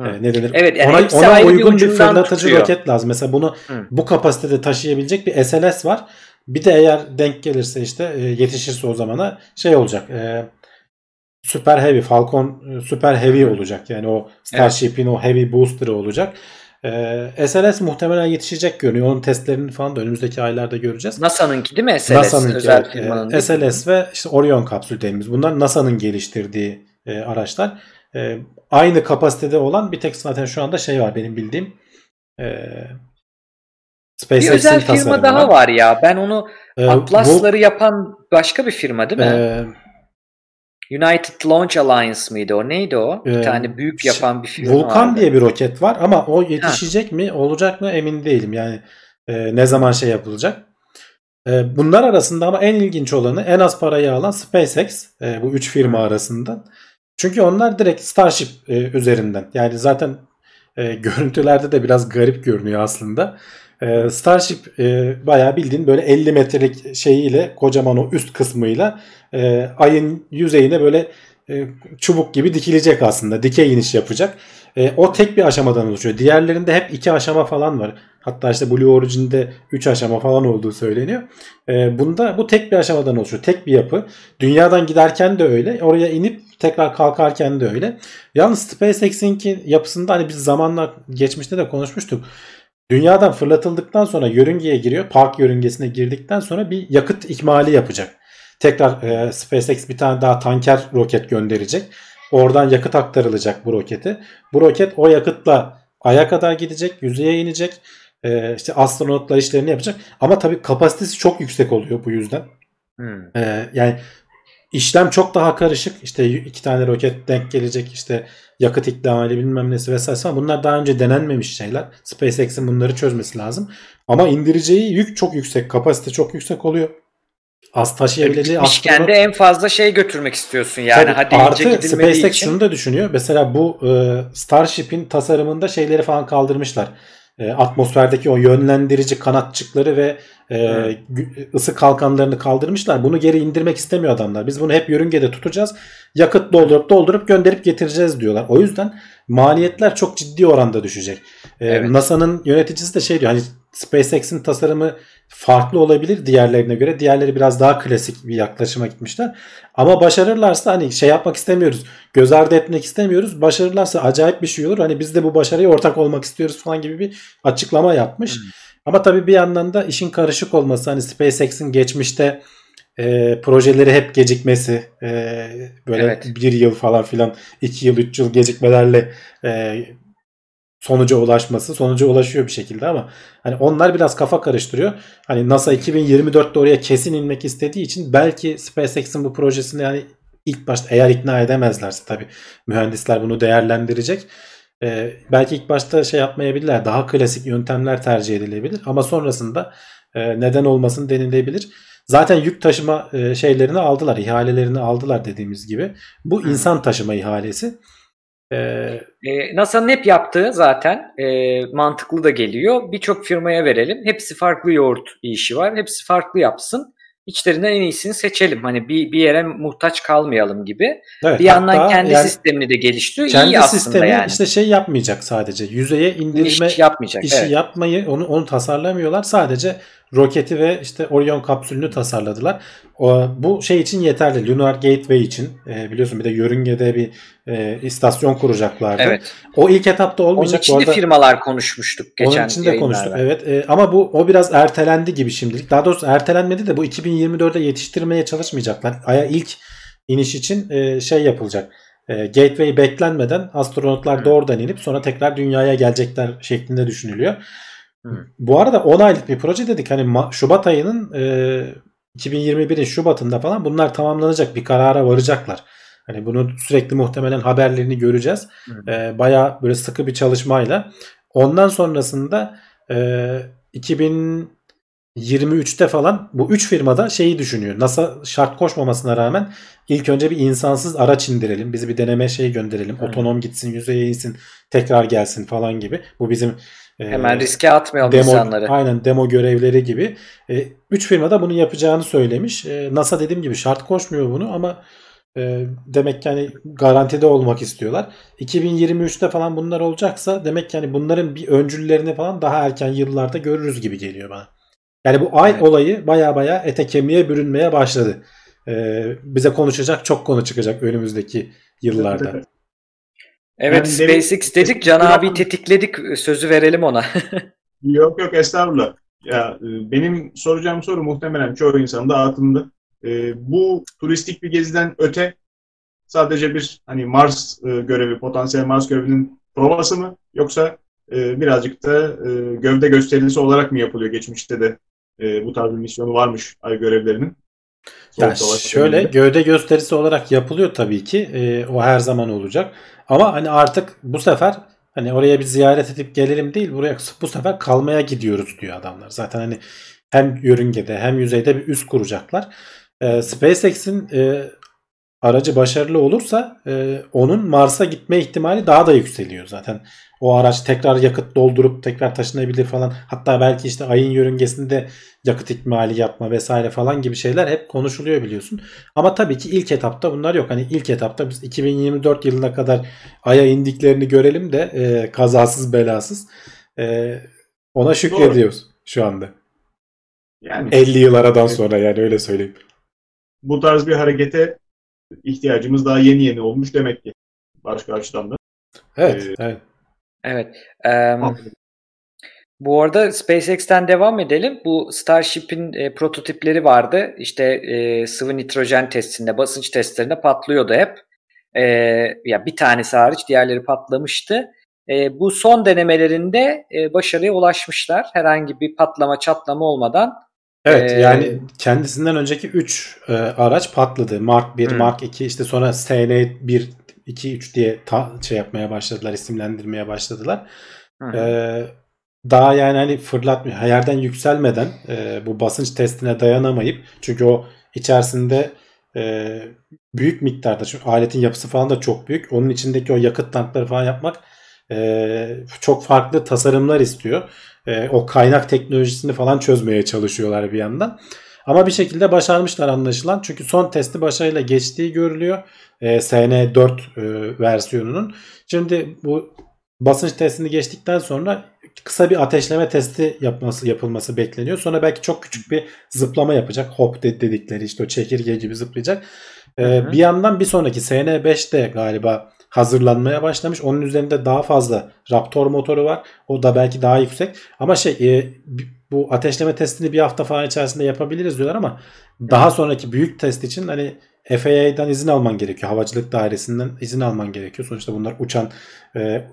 Hı. E, ne denir? Evet, yani ona ona bir uygun bir, ucundan fırlatıcı tutuyor. roket lazım. Mesela bunu Hı. bu kapasitede taşıyabilecek bir SLS var. Bir de eğer denk gelirse işte e, yetişirse o zamana şey olacak. E, Super Heavy Falcon e, Super Heavy olacak. Yani o Starship'in o Heavy Booster'ı olacak. E, SLS muhtemelen yetişecek görünüyor. Onun testlerini falan da önümüzdeki aylarda göreceğiz. NASA'nınki değil mi? SLS NASA'nın özel evet, firmanın. e, SLS ve işte Orion kapsül dediğimiz bunlar NASA'nın geliştirdiği e, araçlar. E, aynı kapasitede olan bir tek zaten şu anda şey var benim bildiğim. E, bir SpaceX'in özel firma daha var ya. Ben onu E, bu- Atlasları yapan başka bir firma değil mi? e, United Launch Alliance mıydı o? Neydi o? Bir Ee, tane büyük şey, yapan bir firma Vulkan vardı. diye bir roket var ama o yetişecek mi olacak mı emin değilim. Yani e, ne zaman şey yapılacak. E, bunlar arasında ama en ilginç olanı en az parayı alan SpaceX e, bu üç firma arasından. Çünkü onlar direkt Starship e, üzerinden. Yani zaten e, görüntülerde de biraz garip görünüyor aslında. E, Starship e, bayağı bildiğin böyle 50 metrelik şeyiyle kocaman o üst kısmıyla e, ayın yüzeyine böyle e, çubuk gibi dikilecek aslında. Dikey iniş yapacak. E, o tek bir aşamadan oluşuyor. Diğerlerinde hep iki aşama falan var. Hatta işte Blue Origin'de 3 aşama falan olduğu söyleniyor. E, bunda bu tek bir aşamadan oluşuyor. Tek bir yapı. Dünyadan giderken de öyle. Oraya inip tekrar kalkarken de öyle. Yalnız SpaceX'inki yapısında hani biz zamanla geçmişte de konuşmuştuk. Dünyadan fırlatıldıktan sonra yörüngeye giriyor. Park yörüngesine girdikten sonra bir yakıt ikmali yapacak. Tekrar e, SpaceX bir tane daha tanker roket gönderecek. Oradan yakıt aktarılacak bu rokete. Bu roket o yakıtla Ay'a kadar gidecek, yüzeye inecek. E, işte astronotlar işlerini yapacak. Ama tabii kapasitesi çok yüksek oluyor bu yüzden. Hmm. E, yani işlem çok daha karışık. İşte iki tane roket denk gelecek. işte yakıt ikmali bilmem nesi vesaire. Ama bunlar daha önce denenmemiş şeyler. SpaceX'in bunları çözmesi lazım. Ama indireceği yük çok yüksek. Kapasite çok yüksek oluyor. Az taşıyabileceği Gitmişken de en fazla şey götürmek istiyorsun yani. Tabii, Hadi artı SpaceX için. şunu da düşünüyor. Mesela bu e, Starship'in tasarımında şeyleri falan kaldırmışlar. E, atmosferdeki o yönlendirici kanatçıkları ve e, gü- ısı kalkanlarını kaldırmışlar. Bunu geri indirmek istemiyor adamlar. Biz bunu hep yörüngede tutacağız. Yakıt doldurup doldurup gönderip getireceğiz diyorlar. O yüzden maliyetler çok ciddi oranda düşecek. E, Evet. NASA'nın yöneticisi de şey diyor. Hani SpaceX'in tasarımı farklı olabilir diğerlerine göre. Diğerleri biraz daha klasik bir yaklaşıma gitmişler. Ama başarırlarsa hani şey yapmak istemiyoruz. Göz ardı etmek istemiyoruz. Başarırlarsa acayip bir şey olur. Hani biz de bu başarıya ortak olmak istiyoruz falan gibi bir açıklama yapmış. Hmm. Ama tabii bir yandan da işin karışık olması hani SpaceX'in geçmişte e, projeleri hep gecikmesi e, böyle Evet. bir yıl falan filan iki yıl üç yıl gecikmelerle e, sonuca ulaşması sonuca ulaşıyor bir şekilde ama hani onlar biraz kafa karıştırıyor. Hani NASA 2024'te oraya kesin inmek istediği için belki SpaceX'in bu projesini yani ilk başta eğer ikna edemezlerse tabii mühendisler bunu değerlendirecek. e, belki ilk başta şey yapmayabilirler. Daha klasik yöntemler tercih edilebilir ama sonrasında e, neden olmasın denilebilir. Zaten yük taşıma e, şeylerini aldılar, ihalelerini aldılar dediğimiz gibi. Bu insan taşıma ihalesi. E, E, NASA'nın hep yaptığı zaten e, mantıklı da geliyor. Birçok firmaya verelim. Hepsi farklı yoğurt işi var. Hepsi farklı yapsın. İçlerinden en iyisini seçelim. Hani bir, bir yere muhtaç kalmayalım gibi. evet, Bir yandan kendi yani sistemini de geliştiriyor. kendi İyi aslında sistemi yani. işte şey yapmayacak sadece. Yüzeye indirme İş yapmayacak. işi evet. yapmayı onu onu tasarlamıyorlar. Sadece roketi ve işte Orion kapsülünü tasarladılar. Bu şey için yeterli. Lunar Gateway için e, biliyorsun bir de yörüngede bir e, istasyon kuracaklardı. Evet. O ilk etapta Onun olmayacak. için Bu de firmalar konuşmuştuk geçen Onun için de konuştuk. Evet. E, ama bu o biraz ertelendi gibi şimdilik. Daha doğrusu ertelenmedi de bu 2024'e yetiştirmeye çalışmayacaklar. Ay'a ilk iniş için e, şey yapılacak. E, gateway beklenmeden astronotlar doğrudan inip sonra tekrar dünyaya gelecekler şeklinde düşünülüyor. Hı. Bu arada 10 aylık bir proje dedik. Hani Şubat ayının e, 2021'in Şubat'ında falan bunlar tamamlanacak. Bir karara varacaklar. Hani bunu sürekli muhtemelen haberlerini göreceğiz. Hı. E, bayağı böyle sıkı bir çalışmayla. Ondan sonrasında e, 2023'te falan bu 3 firmada şeyi düşünüyor. NASA şart koşmamasına rağmen ilk önce bir insansız araç indirelim. Bizi bir deneme şey gönderelim. Hı. Otonom gitsin, yüzeye insin, tekrar gelsin falan gibi. Bu bizim Hemen riske atmayalım demo, insanları. Aynen demo görevleri gibi. 3 firma da bunu yapacağını söylemiş. E, NASA dediğim gibi şart koşmuyor bunu ama e, demek ki hani garantide olmak istiyorlar. 2023'te falan bunlar olacaksa demek ki hani bunların bir öncüllerini falan daha erken yıllarda görürüz gibi geliyor bana. Yani bu ay Evet. olayı baya baya ete kemiğe bürünmeye başladı. E, bize konuşacak çok konu çıkacak önümüzdeki yıllarda. Evet Yani demin- SpaceX dedik Can abi tetikledik sözü verelim ona. Yok yok estağfurullah. Ya e, benim soracağım soru muhtemelen çoğu insanın da aklında. E, bu turistik bir geziden öte sadece bir hani Mars e, görevi, potansiyel Mars görevinin provası mı yoksa e, birazcık da e, gövde gösterisi olarak mı yapılıyor geçmişte de e, bu tarz bir misyonu varmış ay görevlerinin? Ya Soğuk savaş şöyle gövde gösterisi olarak yapılıyor tabii ki. Ee, o her zaman olacak. Ama hani artık bu sefer hani oraya bir ziyaret edip gelelim değil buraya bu sefer kalmaya gidiyoruz diyor adamlar. Zaten hani hem yörüngede hem yüzeyde bir üs kuracaklar. Ee, SpaceX'in e, aracı başarılı olursa e, onun Mars'a gitme ihtimali daha da yükseliyor zaten. O araç tekrar yakıt doldurup tekrar taşınabilir falan. Hatta belki işte ayın yörüngesinde yakıt ikmali yapma vesaire falan gibi şeyler hep konuşuluyor biliyorsun. Ama tabii ki ilk etapta bunlar yok. Hani ilk etapta biz 2024 yılına kadar aya indiklerini görelim de e, kazasız belasız. E, ona şükrediyoruz şu anda. Yani 50 yıl aradan sonra yani öyle söyleyeyim. bu tarz bir harekete ihtiyacımız daha yeni yeni olmuş demek ki. Başka açıdan da. Evet, Ee, evet. Evet. Em, bu arada SpaceX'ten devam edelim. Bu Starship'in e, prototipleri vardı. İşte e, sıvı nitrojen testinde, basınç testlerinde patlıyordu hep. E, ya bir tanesi hariç diğerleri patlamıştı. E, bu son denemelerinde e, başarıya ulaşmışlar. Herhangi bir patlama, çatlama olmadan. Evet Ee, yani kendisinden önceki 3 araç patladı. Mark 1, Hı. Mark 2 işte sonra SN 1, 2, 3 diye ta- şey yapmaya başladılar, isimlendirmeye başladılar. Hı. Ee, daha yani hani fırlatmıyor. Yerden yükselmeden e, bu basınç testine dayanamayıp çünkü o içerisinde e, büyük miktarda çünkü aletin yapısı falan da çok büyük. Onun içindeki o yakıt tankları falan yapmak e, çok farklı tasarımlar istiyor. E, o kaynak teknolojisini falan çözmeye çalışıyorlar bir yandan. Ama bir şekilde başarmışlar anlaşılan. Çünkü son testi başarıyla geçtiği görülüyor. E, SN4 e, versiyonunun. Şimdi bu basınç testini geçtikten sonra kısa bir ateşleme testi yapması yapılması bekleniyor. Sonra belki çok küçük bir zıplama yapacak. Hop de- dedikleri işte o çekirge gibi zıplayacak. Ee, bir yandan bir sonraki SN5 de galiba hazırlanmaya başlamış. Onun üzerinde daha fazla Raptor motoru var. O da belki daha yüksek. Ama şey e, bu ateşleme testini bir hafta falan içerisinde yapabiliriz diyorlar ama daha sonraki büyük test için hani FAA'dan izin alman gerekiyor. Havacılık dairesinden izin alman gerekiyor. Sonuçta bunlar uçan e,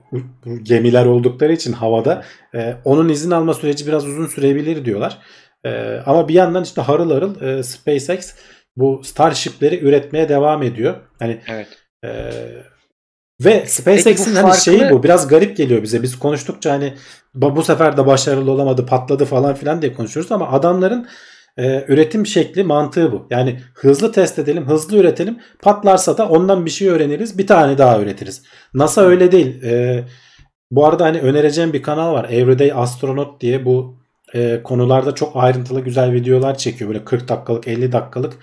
gemiler oldukları için havada e, onun izin alma süreci biraz uzun sürebilir diyorlar. E, ama bir yandan işte harıl harıl e, SpaceX bu Starship'leri üretmeye devam ediyor. Hani Evet. e, Ve SpaceX'in hani farklı- şeyi bu biraz garip geliyor bize. Biz konuştukça hani bu bu sefer de başarılı olamadı, patladı falan filan diye konuşuyoruz ama adamların e, üretim şekli, mantığı bu. Yani hızlı test edelim, hızlı üretelim. Patlarsa da ondan bir şey öğreniriz, bir tane daha üretiriz. NASA öyle değil. E, bu arada hani önereceğim bir kanal var. Everyday Astronaut diye bu e, konularda çok ayrıntılı güzel videolar çekiyor. Böyle 40 dakikalık 50 dakikalık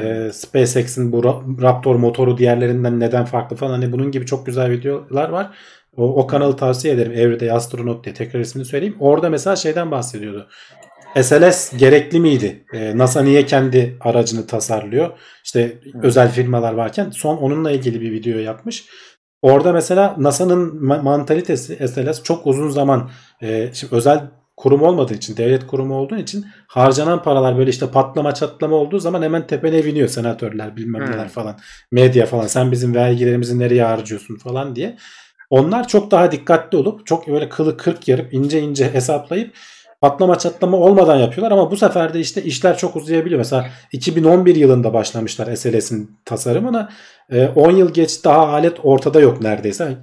e, SpaceX'in bu Ra- Raptor motoru diğerlerinden neden farklı falan hani bunun gibi çok güzel videolar var. O, o kanalı tavsiye ederim. Everyday Astronaut diye tekrar ismini söyleyeyim. Orada mesela şeyden bahsediyordu. SLS gerekli miydi? E, NASA niye kendi aracını tasarlıyor? İşte özel firmalar varken son onunla ilgili bir video yapmış. Orada mesela NASA'nın ma- mantalitesi SLS çok uzun zaman e, şimdi özel kurum olmadığı için, devlet kurumu olduğu için harcanan paralar böyle işte patlama çatlama olduğu zaman hemen tepene biniyor senatörler bilmem Hmm. neler falan. Medya falan sen bizim vergilerimizi nereye harcıyorsun falan diye. Onlar çok daha dikkatli olup çok böyle kılı kırk yarıp ince ince hesaplayıp patlama çatlama olmadan yapıyorlar ama bu sefer de işte işler çok uzayabiliyor. Mesela 2011 yılında başlamışlar SLS'in tasarımına. Ee, 10 yıl geç daha alet ortada yok neredeyse.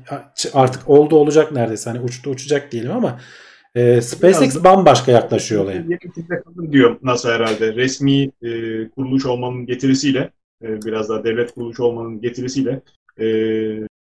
Artık oldu olacak neredeyse. Hani uçtu uçacak diyelim ama e, SpaceX Biraz bambaşka yaklaşıyor olaya. Kalın diyor NASA herhalde. Resmi e, kuruluş olmanın getirisiyle, e, biraz daha devlet kuruluşu olmanın getirisiyle e,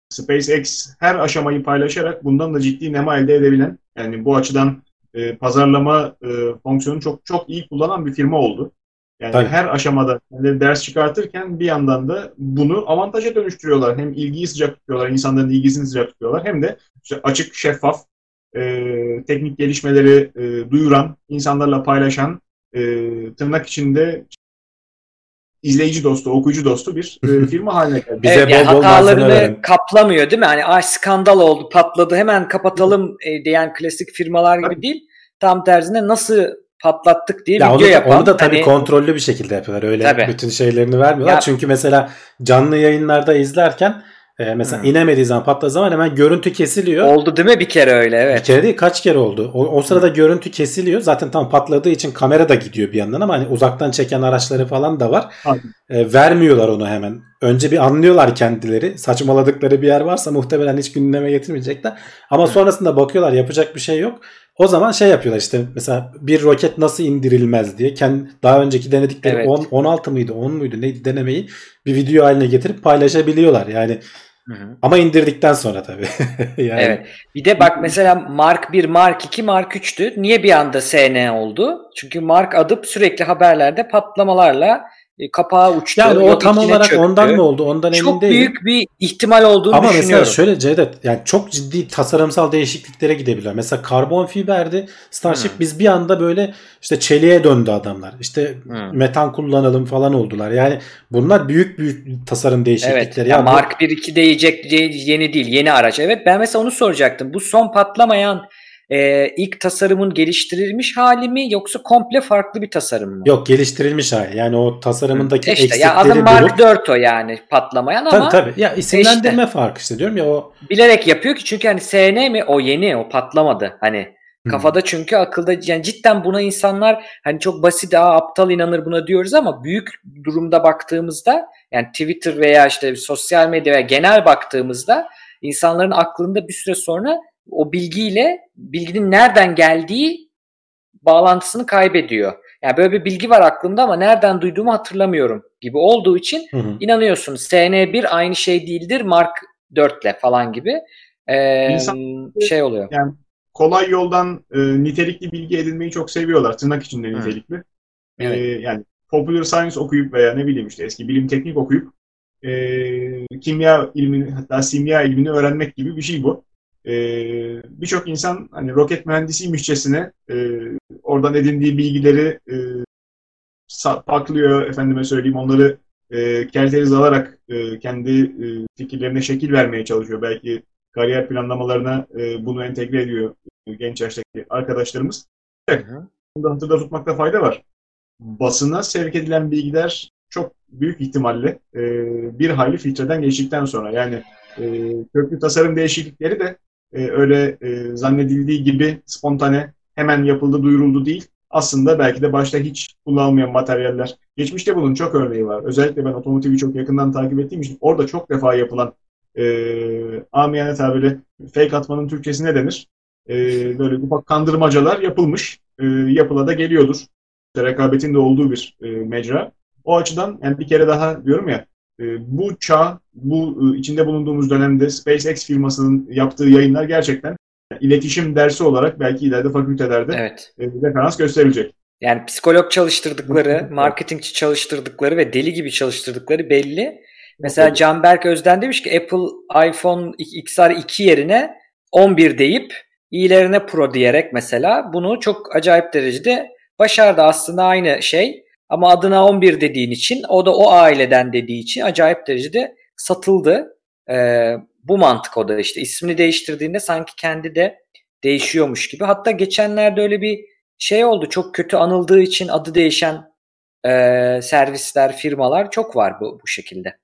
SpaceX her aşamayı paylaşarak bundan da ciddi nema elde edebilen, yani bu açıdan e, pazarlama e, fonksiyonu çok çok iyi kullanan bir firma oldu. Yani Tabii. her aşamada kendileri ders çıkartırken bir yandan da bunu avantaja dönüştürüyorlar. Hem ilgiyi sıcak tutuyorlar, insanların ilgisini sıcak tutuyorlar. Hem de işte açık, şeffaf, e, teknik gelişmeleri e, duyuran, insanlarla paylaşan, e, tırnak içinde izleyici dostu, okuyucu dostu bir e, firma haline geldi. Bize evet, yani bol bol malzeme hatalarını kaplamıyor değil mi? Hani ay skandal oldu, patladı, hemen kapatalım e, diyen klasik firmalar gibi değil. Tam tersine nasıl patlattık diye Ya video onu, yapan. onu da tabii hani- kontrollü bir şekilde yapıyorlar. Öyle Tabii. bütün şeylerini vermiyorlar. Ya- Çünkü mesela canlı yayınlarda izlerken e, mesela Hı. inemediği zaman patladığı zaman hemen görüntü kesiliyor. oldu değil mi bir kere öyle Bir evet. kere değil kaç kere oldu. O, o sırada görüntü kesiliyor. Zaten tam patladığı için kamera da gidiyor bir yandan ama hani uzaktan çeken araçları falan da var. E, vermiyorlar onu hemen. Önce bir anlıyorlar kendileri. Saçmaladıkları bir yer varsa muhtemelen hiç gündeme getirmeyecekler. Ama sonrasında bakıyorlar yapacak bir şey yok. O zaman şey yapıyorlar işte mesela bir roket nasıl indirilmez diye kendi daha önceki denedikleri Evet. 10 16 mıydı 10 muydu neydi denemeyi bir video haline getirip paylaşabiliyorlar. Yani Hı hı. ama indirdikten sonra tabii. yani Evet. Bir de bak mesela Mark 1, Mark 2, Mark 3'tü. Niye bir anda SN oldu? Çünkü Mark adı sürekli haberlerde patlamalarla kapağı uçtu. Yani o tam olarak çöktü. ondan mı oldu ondan emin Çok değilim. büyük bir ihtimal olduğunu Ama mesela düşünüyorum. şöyle Cevdet yani çok ciddi tasarımsal değişikliklere gidebilir. Mesela karbon fiberdi Starship Hmm. biz bir anda böyle işte çeliğe döndü adamlar. İşte Hmm. metan kullanalım falan oldular. Yani bunlar büyük büyük tasarım değişiklikleri. Evet. Ya Ya bu- Mark 1 2 diyecek yeni değil, yeni araç. Evet ben mesela onu soracaktım. Bu son patlamayan e, ilk tasarımın geliştirilmiş hali mi yoksa komple farklı bir tasarım mı? Yok geliştirilmiş hali. Yani o tasarımındaki İşte eksikleri ya adı Mark 4 o yani patlamayan ama Tabii tabii. Ya isimlendirme farkı işte diyorum ya o bilerek yapıyor ki çünkü hani SN mi o yeni o patlamadı hani Hmm. kafada çünkü akılda yani cidden buna insanlar hani çok basit aa aptal inanır buna diyoruz ama büyük durumda baktığımızda yani Twitter veya işte sosyal medya veya genel baktığımızda insanların aklında bir süre sonra o bilgiyle bilginin nereden geldiği bağlantısını kaybediyor. Yani böyle bir bilgi var aklımda ama nereden duyduğumu hatırlamıyorum gibi olduğu için Hı hı. inanıyorsun. SN1 aynı şey değildir Mark 4'le falan gibi ee, İnsan- şey oluyor. Yani kolay yoldan e, nitelikli bilgi edinmeyi çok seviyorlar. Tırnak içinde Hı. nitelikli. Evet. E, yani popular science okuyup veya ne bileyim işte eski bilim teknik okuyup e, kimya ilmini hatta simya ilmini öğrenmek gibi bir şey bu. E, Birçok insan hani roket mühendisiymişçesine e, oradan edindiği bilgileri e, sa- paklıyor efendime söyleyeyim onları e, kerteriz alarak e, kendi e, fikirlerine şekil vermeye çalışıyor. Belki kariyer planlamalarına e, bunu entegre ediyor e, genç yaştaki arkadaşlarımız. Evet, bunu da hatırda tutmakta fayda var. Basına sevk edilen bilgiler çok büyük ihtimalle e, bir hayli filtreden geçtikten sonra yani e, köklü tasarım değişiklikleri de e, öyle e, zannedildiği gibi spontane hemen yapıldı duyuruldu değil. Aslında belki de başta hiç kullanılmayan materyaller. Geçmişte bunun çok örneği var. Özellikle ben otomotivi çok yakından takip ettiğim için orada çok defa yapılan e, amiyane tabirle fake atmanın Türkçesi ne denir? E, böyle ufak kandırmacalar yapılmış. E, yapıla da geliyordur. Rekabetin de olduğu bir e, mecra. O açıdan yani bir kere daha diyorum ya bu çağ, bu e, içinde bulunduğumuz dönemde SpaceX firmasının yaptığı yayınlar gerçekten iletişim dersi olarak belki ileride fakültelerde Evet. e, referans gösterilecek. Yani psikolog çalıştırdıkları, marketingçi çalıştırdıkları ve deli gibi çalıştırdıkları belli. Mesela Canberk Özden demiş ki Apple iPhone XR 2 yerine 11 deyip iyilerine Pro diyerek mesela bunu çok acayip derecede başardı. Aslında aynı şey ama adına 11 dediğin için o da o aileden dediği için acayip derecede satıldı. Ee, bu mantık o da işte ismini değiştirdiğinde sanki kendi de değişiyormuş gibi. Hatta geçenlerde öyle bir şey oldu çok kötü anıldığı için adı değişen e, servisler, firmalar çok var bu, bu şekilde.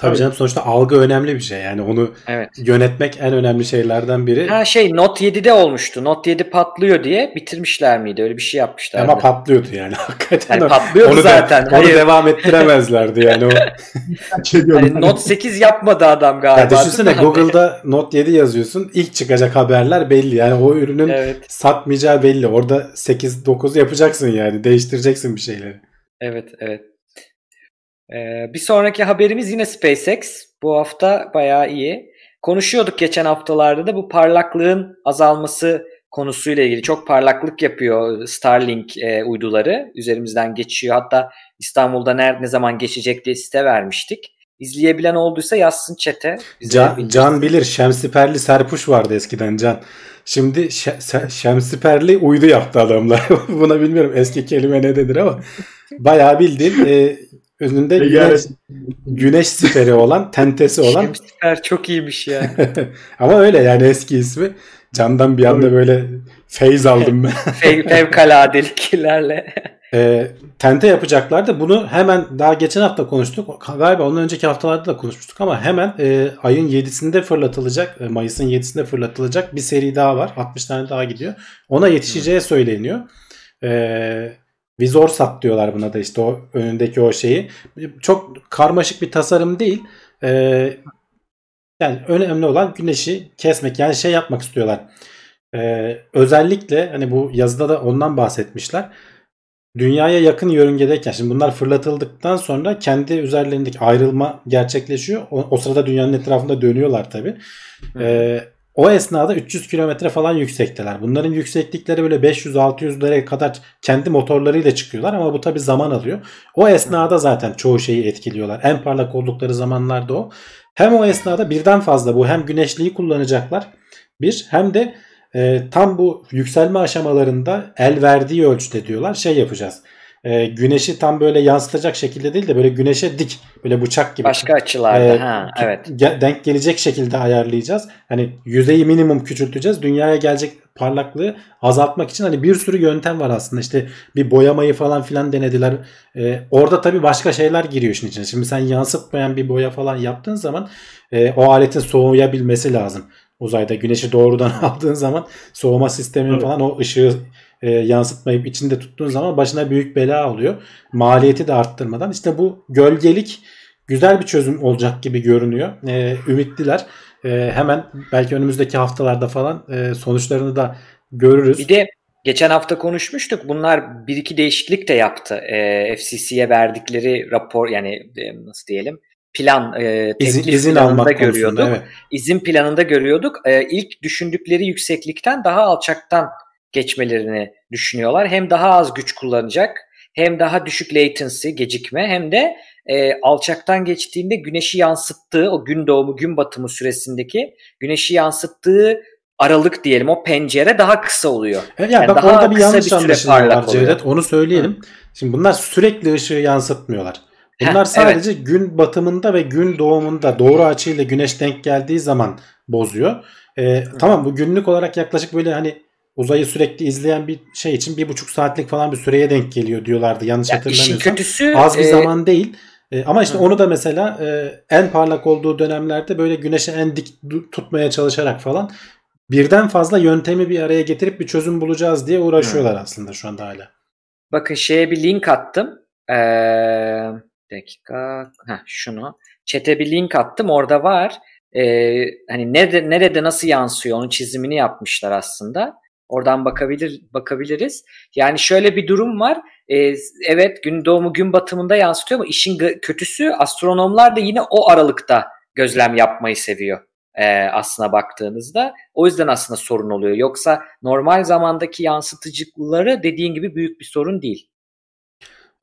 Tabii canım sonuçta algı önemli bir şey. Yani onu Evet. yönetmek en önemli şeylerden biri. Ha şey Note 7'de olmuştu. Note 7 patlıyor diye bitirmişler miydi? Öyle bir şey yapmışlar. Ama patlıyordu yani hakikaten. yani patlıyordu onu de- zaten. onu Hayır, devam ettiremezlerdi yani. O, hani Note 8 yapmadı adam galiba. ya düşünsene mi? Google'da Note 7 yazıyorsun. ilk çıkacak haberler belli. Yani o ürünün Evet, satmayacağı belli. Orada 8-9 yapacaksın yani. Değiştireceksin bir şeyleri. evet, evet. Ee, bir sonraki haberimiz yine SpaceX. Bu hafta bayağı iyi. Konuşuyorduk geçen haftalarda da bu parlaklığın azalması konusuyla ilgili. Çok parlaklık yapıyor Starlink e, uyduları. Üzerimizden geçiyor. Hatta İstanbul'da nerede ne zaman geçecek diye site vermiştik. İzleyebilen olduysa yazsın çete. Can. Can bilir. Şemsiperli Serpuş vardı eskiden Can. Şimdi Şemsiperli uydu yaptı adamlar. Buna bilmiyorum eski kelime ne denir ama bayağı bildiğin e, önünde güneş, güneş siperi olan, tentesi olan Şemsiper çok iyiymiş ya. ama öyle yani eski ismi. Candan bir anda böyle feyz aldım ben. Fev, fevkaladeliklerle. E, tente yapacaklardı. Bunu hemen daha geçen hafta konuştuk. Galiba ondan önceki haftalarda da konuşmuştuk ama hemen e, ayın 7'sinde fırlatılacak, e, Mayıs'ın 7'sinde fırlatılacak bir seri daha var. 60 tane daha gidiyor. Ona yetişeceği söyleniyor. E, Vizorsat diyorlar buna da işte o önündeki o şeyi. Çok karmaşık bir tasarım değil. E, yani önemli olan güneşi kesmek. Yani şey yapmak istiyorlar. E, özellikle hani bu yazıda da ondan bahsetmişler dünyaya yakın yörüngedeyken şimdi bunlar fırlatıldıktan sonra kendi üzerlerindeki ayrılma gerçekleşiyor. O, o sırada dünyanın etrafında dönüyorlar tabi. Ee, o esnada 300 kilometre falan yüksekteler. Bunların yükseklikleri böyle 500-600'lere kadar kendi motorlarıyla çıkıyorlar ama bu tabi zaman alıyor. O esnada zaten çoğu şeyi etkiliyorlar. En parlak oldukları zamanlarda o. Hem o esnada birden fazla bu hem güneşliği kullanacaklar bir hem de e, tam bu yükselme aşamalarında el verdiği ölçüde diyorlar şey yapacağız. E, güneşi tam böyle yansıtacak şekilde değil de böyle güneşe dik böyle bıçak gibi Başka açılarda. Ee, ha, evet. ge- denk gelecek şekilde ayarlayacağız. Hani yüzeyi minimum küçülteceğiz. Dünyaya gelecek parlaklığı azaltmak için hani bir sürü yöntem var aslında. İşte bir boyamayı falan filan denediler. Ee, orada tabii başka şeyler giriyor işin içine. Şimdi sen yansıtmayan bir boya falan yaptığın zaman e, o aletin soğuyabilmesi lazım. Uzayda güneşi doğrudan aldığın zaman soğuma sistemini Evet. falan o ışığı e, yansıtmayıp içinde tuttuğun zaman başına büyük bela oluyor. Maliyeti de arttırmadan. İşte bu gölgelik güzel bir çözüm olacak gibi görünüyor. E, ümitliler. E, hemen belki önümüzdeki haftalarda falan e, sonuçlarını da görürüz. Bir de geçen hafta konuşmuştuk. Bunlar bir iki değişiklik de yaptı. Ee, FCC'ye verdikleri rapor yani e, nasıl diyelim plan e, İzin, izin planında almak görüyorduk. konusunda. Evet. İzin planında görüyorduk. Ee, ilk düşündükleri yükseklikten daha alçaktan geçmelerini düşünüyorlar. Hem daha az güç kullanacak hem daha düşük latency gecikme hem de e, alçaktan geçtiğinde güneşi yansıttığı o gün doğumu gün batımı süresindeki güneşi yansıttığı aralık diyelim o pencere daha kısa oluyor. Evet, ya Yani bak daha orada bir yanlış anlaşılma var. Cevdet. Onu söyleyelim. Şimdi bunlar sürekli ışığı yansıtmıyorlar. Bunlar Heh, sadece gün batımında ve gün doğumunda doğru açıyla güneş denk geldiği zaman bozuyor. Ee, tamam bu günlük olarak yaklaşık böyle hani uzayı sürekli izleyen bir şey için bir buçuk saatlik falan bir süreye denk geliyor diyorlardı yanlış Ya hatırlamıyorsam. kötüsü Az bir e, zaman değil. E, ama işte Hı. onu da mesela e, en parlak olduğu dönemlerde böyle güneşe en dik tutmaya çalışarak falan birden fazla yöntemi bir araya getirip bir çözüm bulacağız diye uğraşıyorlar aslında şu anda hala. Bakın şeye bir link attım. Ee, dakika. Heh, şunu. Çete bir link attım orada var. Ee, hani nerede, nerede nasıl yansıyor onun çizimini yapmışlar aslında. Oradan bakabilir bakabiliriz. Yani şöyle bir durum var. Ee, evet gün doğumu gün batımında yansıtıyor ama işin kötüsü astronomlar da yine o aralıkta gözlem yapmayı seviyor e, aslına baktığınızda. O yüzden aslında sorun oluyor. Yoksa normal zamandaki yansıtıcıları dediğin gibi büyük bir sorun değil.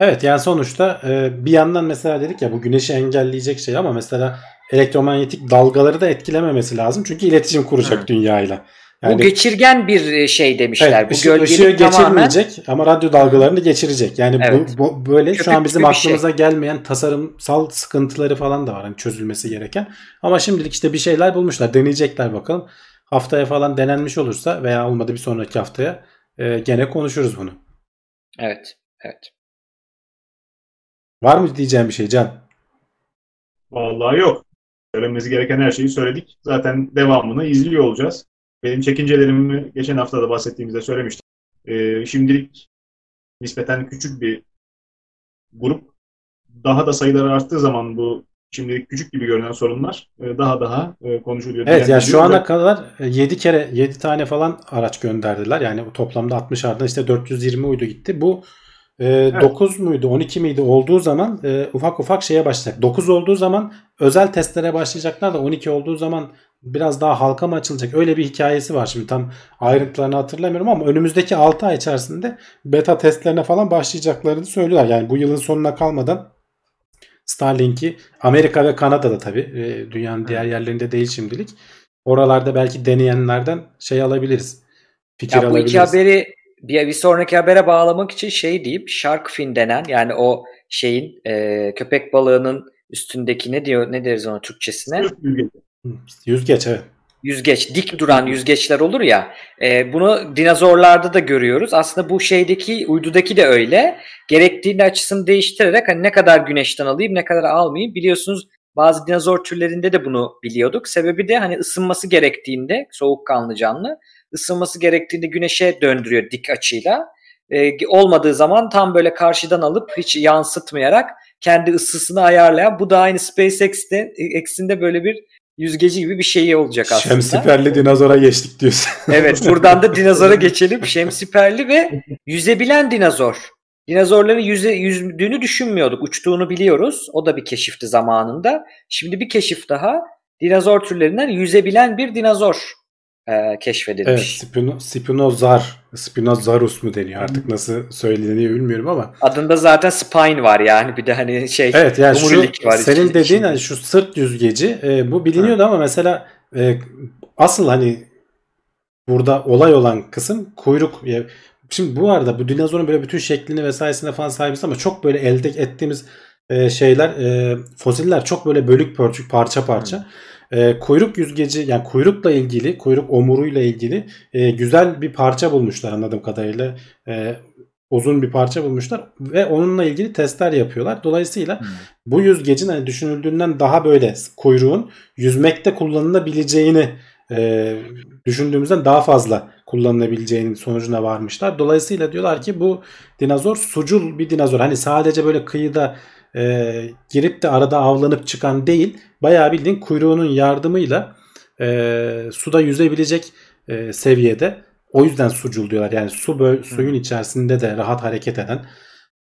Evet yani sonuçta e, bir yandan mesela dedik ya bu güneşi engelleyecek şey ama mesela elektromanyetik dalgaları da etkilememesi lazım. Çünkü iletişim kuracak Hı. dünyayla. Yani, bu geçirgen bir e, şey demişler. evet, bu ışı, gölgelik ışığı tamamen geçirmeyecek ama radyo dalgalarını geçirecek. Yani Evet. bu, bu böyle şu an bizim şey. aklımıza gelmeyen tasarımsal sıkıntıları falan da var hani çözülmesi gereken. Ama şimdilik işte bir şeyler bulmuşlar. Deneyecekler bakalım. Haftaya falan denenmiş olursa veya olmadı bir sonraki haftaya e, gene konuşuruz bunu. evet. Evet. Var mı diyeceğim bir şey Can? Vallahi yok. Söylememiz gereken her şeyi söyledik. Zaten devamını izliyor olacağız. Benim çekincelerimi geçen hafta da bahsettiğimizde söylemiştim. Ee, şimdilik nispeten küçük bir grup. Daha da sayıları arttığı zaman bu şimdilik küçük gibi görünen sorunlar e, daha daha e, konuşuluyor. Evet yani şu ana kadar 7 kere 7 tane falan araç gönderdiler. Yani toplamda 60 ardından işte 420 uydu gitti. Bu e, 9 muydu 12 miydi olduğu zaman e, ufak ufak şeye başlayacak. 9 olduğu zaman özel testlere başlayacaklar da 12 olduğu zaman biraz daha halka mı açılacak? Öyle bir hikayesi var. Şimdi tam ayrıntılarını hatırlamıyorum ama önümüzdeki 6 ay içerisinde beta testlerine falan başlayacaklarını söylüyorlar. Yani bu yılın sonuna kalmadan Starlink'i Amerika ve Kanada'da tabii e, dünyanın diğer yerlerinde değil şimdilik. Oralarda belki deneyenlerden şey alabiliriz. Fikir Ya bu alabiliriz. iki haberi bir, bir sonraki habere bağlamak için şey deyip shark fin denen yani o şeyin e, köpek balığının üstündeki ne diyor ne deriz ona Türkçesine? Sırf bilgi. Yüzgeç evet. Yüzgeç, dik duran yüzgeçler olur ya. e, bunu dinozorlarda da görüyoruz. Aslında bu şeydeki uydudaki de öyle. Gerektiğinde açısını değiştirerek hani ne kadar güneşten alayım ne kadar almayayım biliyorsunuz bazı dinozor türlerinde de bunu biliyorduk. Sebebi de hani ısınması gerektiğinde soğukkanlı canlı ısınması gerektiğinde güneşe döndürüyor dik açıyla. E, olmadığı zaman tam böyle karşıdan alıp hiç yansıtmayarak kendi ısısını ayarlayan bu da aynı SpaceX'te X'inde böyle bir yüzgeci gibi bir şey olacak aslında. Şemsiperli dinozora geçtik diyorsun. Evet buradan da dinozora geçelim. Şemsiperli ve yüzebilen dinozor. Dinozorların yüze, yüzdüğünü düşünmüyorduk. Uçtuğunu biliyoruz. O da bir keşifti zamanında. Şimdi bir keşif daha. Dinozor türlerinden yüzebilen bir dinozor e, evet, keşfedilmiş. Spino, Spinozar, Spinozarus mu deniyor artık nasıl söyleniyor bilmiyorum ama. Adında zaten spine var yani bir de hani şey Evet yani şu var senin içinde. dediğin hani şu sırt yüzgeci e, bu biliniyordu ama mesela e, asıl hani burada olay olan kısım kuyruk. Şimdi bu arada bu dinozorun böyle bütün şeklini vesairesine falan sahibiz ama çok böyle elde ettiğimiz e, şeyler e, fosiller çok böyle bölük pörçük parça parça. E, kuyruk yüzgeci yani kuyrukla ilgili kuyruk omuruyla ilgili e, güzel bir parça bulmuşlar anladığım kadarıyla. E, uzun bir parça bulmuşlar ve onunla ilgili testler yapıyorlar. Dolayısıyla Hmm. bu yüzgecin hani düşünüldüğünden daha böyle kuyruğun yüzmekte kullanılabileceğini e, düşündüğümüzden daha fazla kullanılabileceğinin sonucuna varmışlar. Dolayısıyla diyorlar ki bu dinozor sucul bir dinozor. Hani sadece böyle kıyıda e, girip de arada avlanıp çıkan değil. Bayağı bildiğin kuyruğunun yardımıyla e, suda yüzebilecek e, seviyede. O yüzden sucul diyorlar. Yani su böyle, suyun içerisinde de rahat hareket eden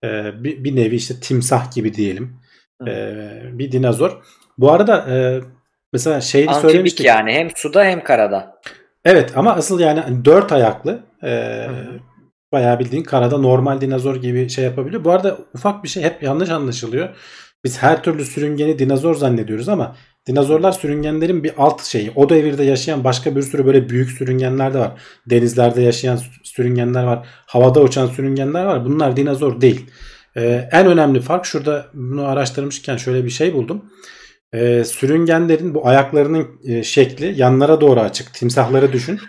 e, bir, bir nevi işte timsah gibi diyelim. E, bir dinozor. Bu arada e, mesela şeyi Amfibik söylemiştik. yani hem suda hem karada. Evet ama asıl yani dört ayaklı e, bayağı bildiğin karada normal dinozor gibi şey yapabiliyor. Bu arada ufak bir şey hep yanlış anlaşılıyor. Biz her türlü sürüngeni dinozor zannediyoruz ama dinozorlar sürüngenlerin bir alt şeyi. O devirde yaşayan başka bir sürü böyle büyük sürüngenler de var. Denizlerde yaşayan sürüngenler var. Havada uçan sürüngenler var. Bunlar dinozor değil. E, en önemli fark şurada bunu araştırmışken şöyle bir şey buldum. E, sürüngenlerin bu ayaklarının e, şekli yanlara doğru açık. Timsahları düşün.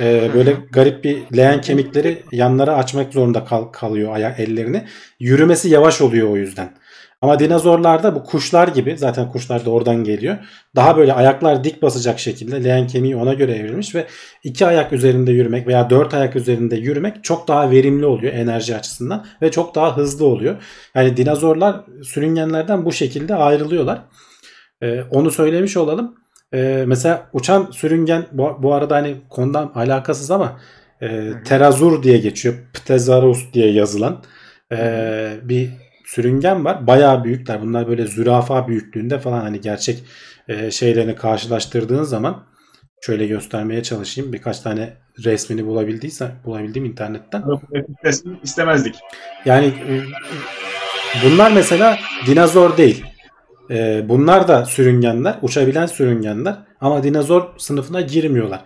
E, böyle garip bir leğen kemikleri yanlara açmak zorunda kal- kalıyor ayak ellerini. Yürümesi yavaş oluyor o yüzden. Ama dinozorlarda bu kuşlar gibi zaten kuşlar da oradan geliyor. Daha böyle ayaklar dik basacak şekilde leğen kemiği ona göre evrilmiş ve iki ayak üzerinde yürümek veya dört ayak üzerinde yürümek çok daha verimli oluyor enerji açısından ve çok daha hızlı oluyor. Yani dinozorlar sürüngenlerden bu şekilde ayrılıyorlar. E, onu söylemiş olalım. E, mesela uçan sürüngen bu, bu arada hani konudan alakasız ama e, terazur diye geçiyor. Ptezaurus diye yazılan e, bir sürüngen var. Bayağı büyükler. Bunlar böyle zürafa büyüklüğünde falan hani gerçek e, şeylerini karşılaştırdığın zaman şöyle göstermeye çalışayım. Birkaç tane resmini bulabildiyse bulabildiğim internetten. istemezdik. Yani e, bunlar mesela dinozor değil. E, bunlar da sürüngenler, uçabilen sürüngenler ama dinozor sınıfına girmiyorlar.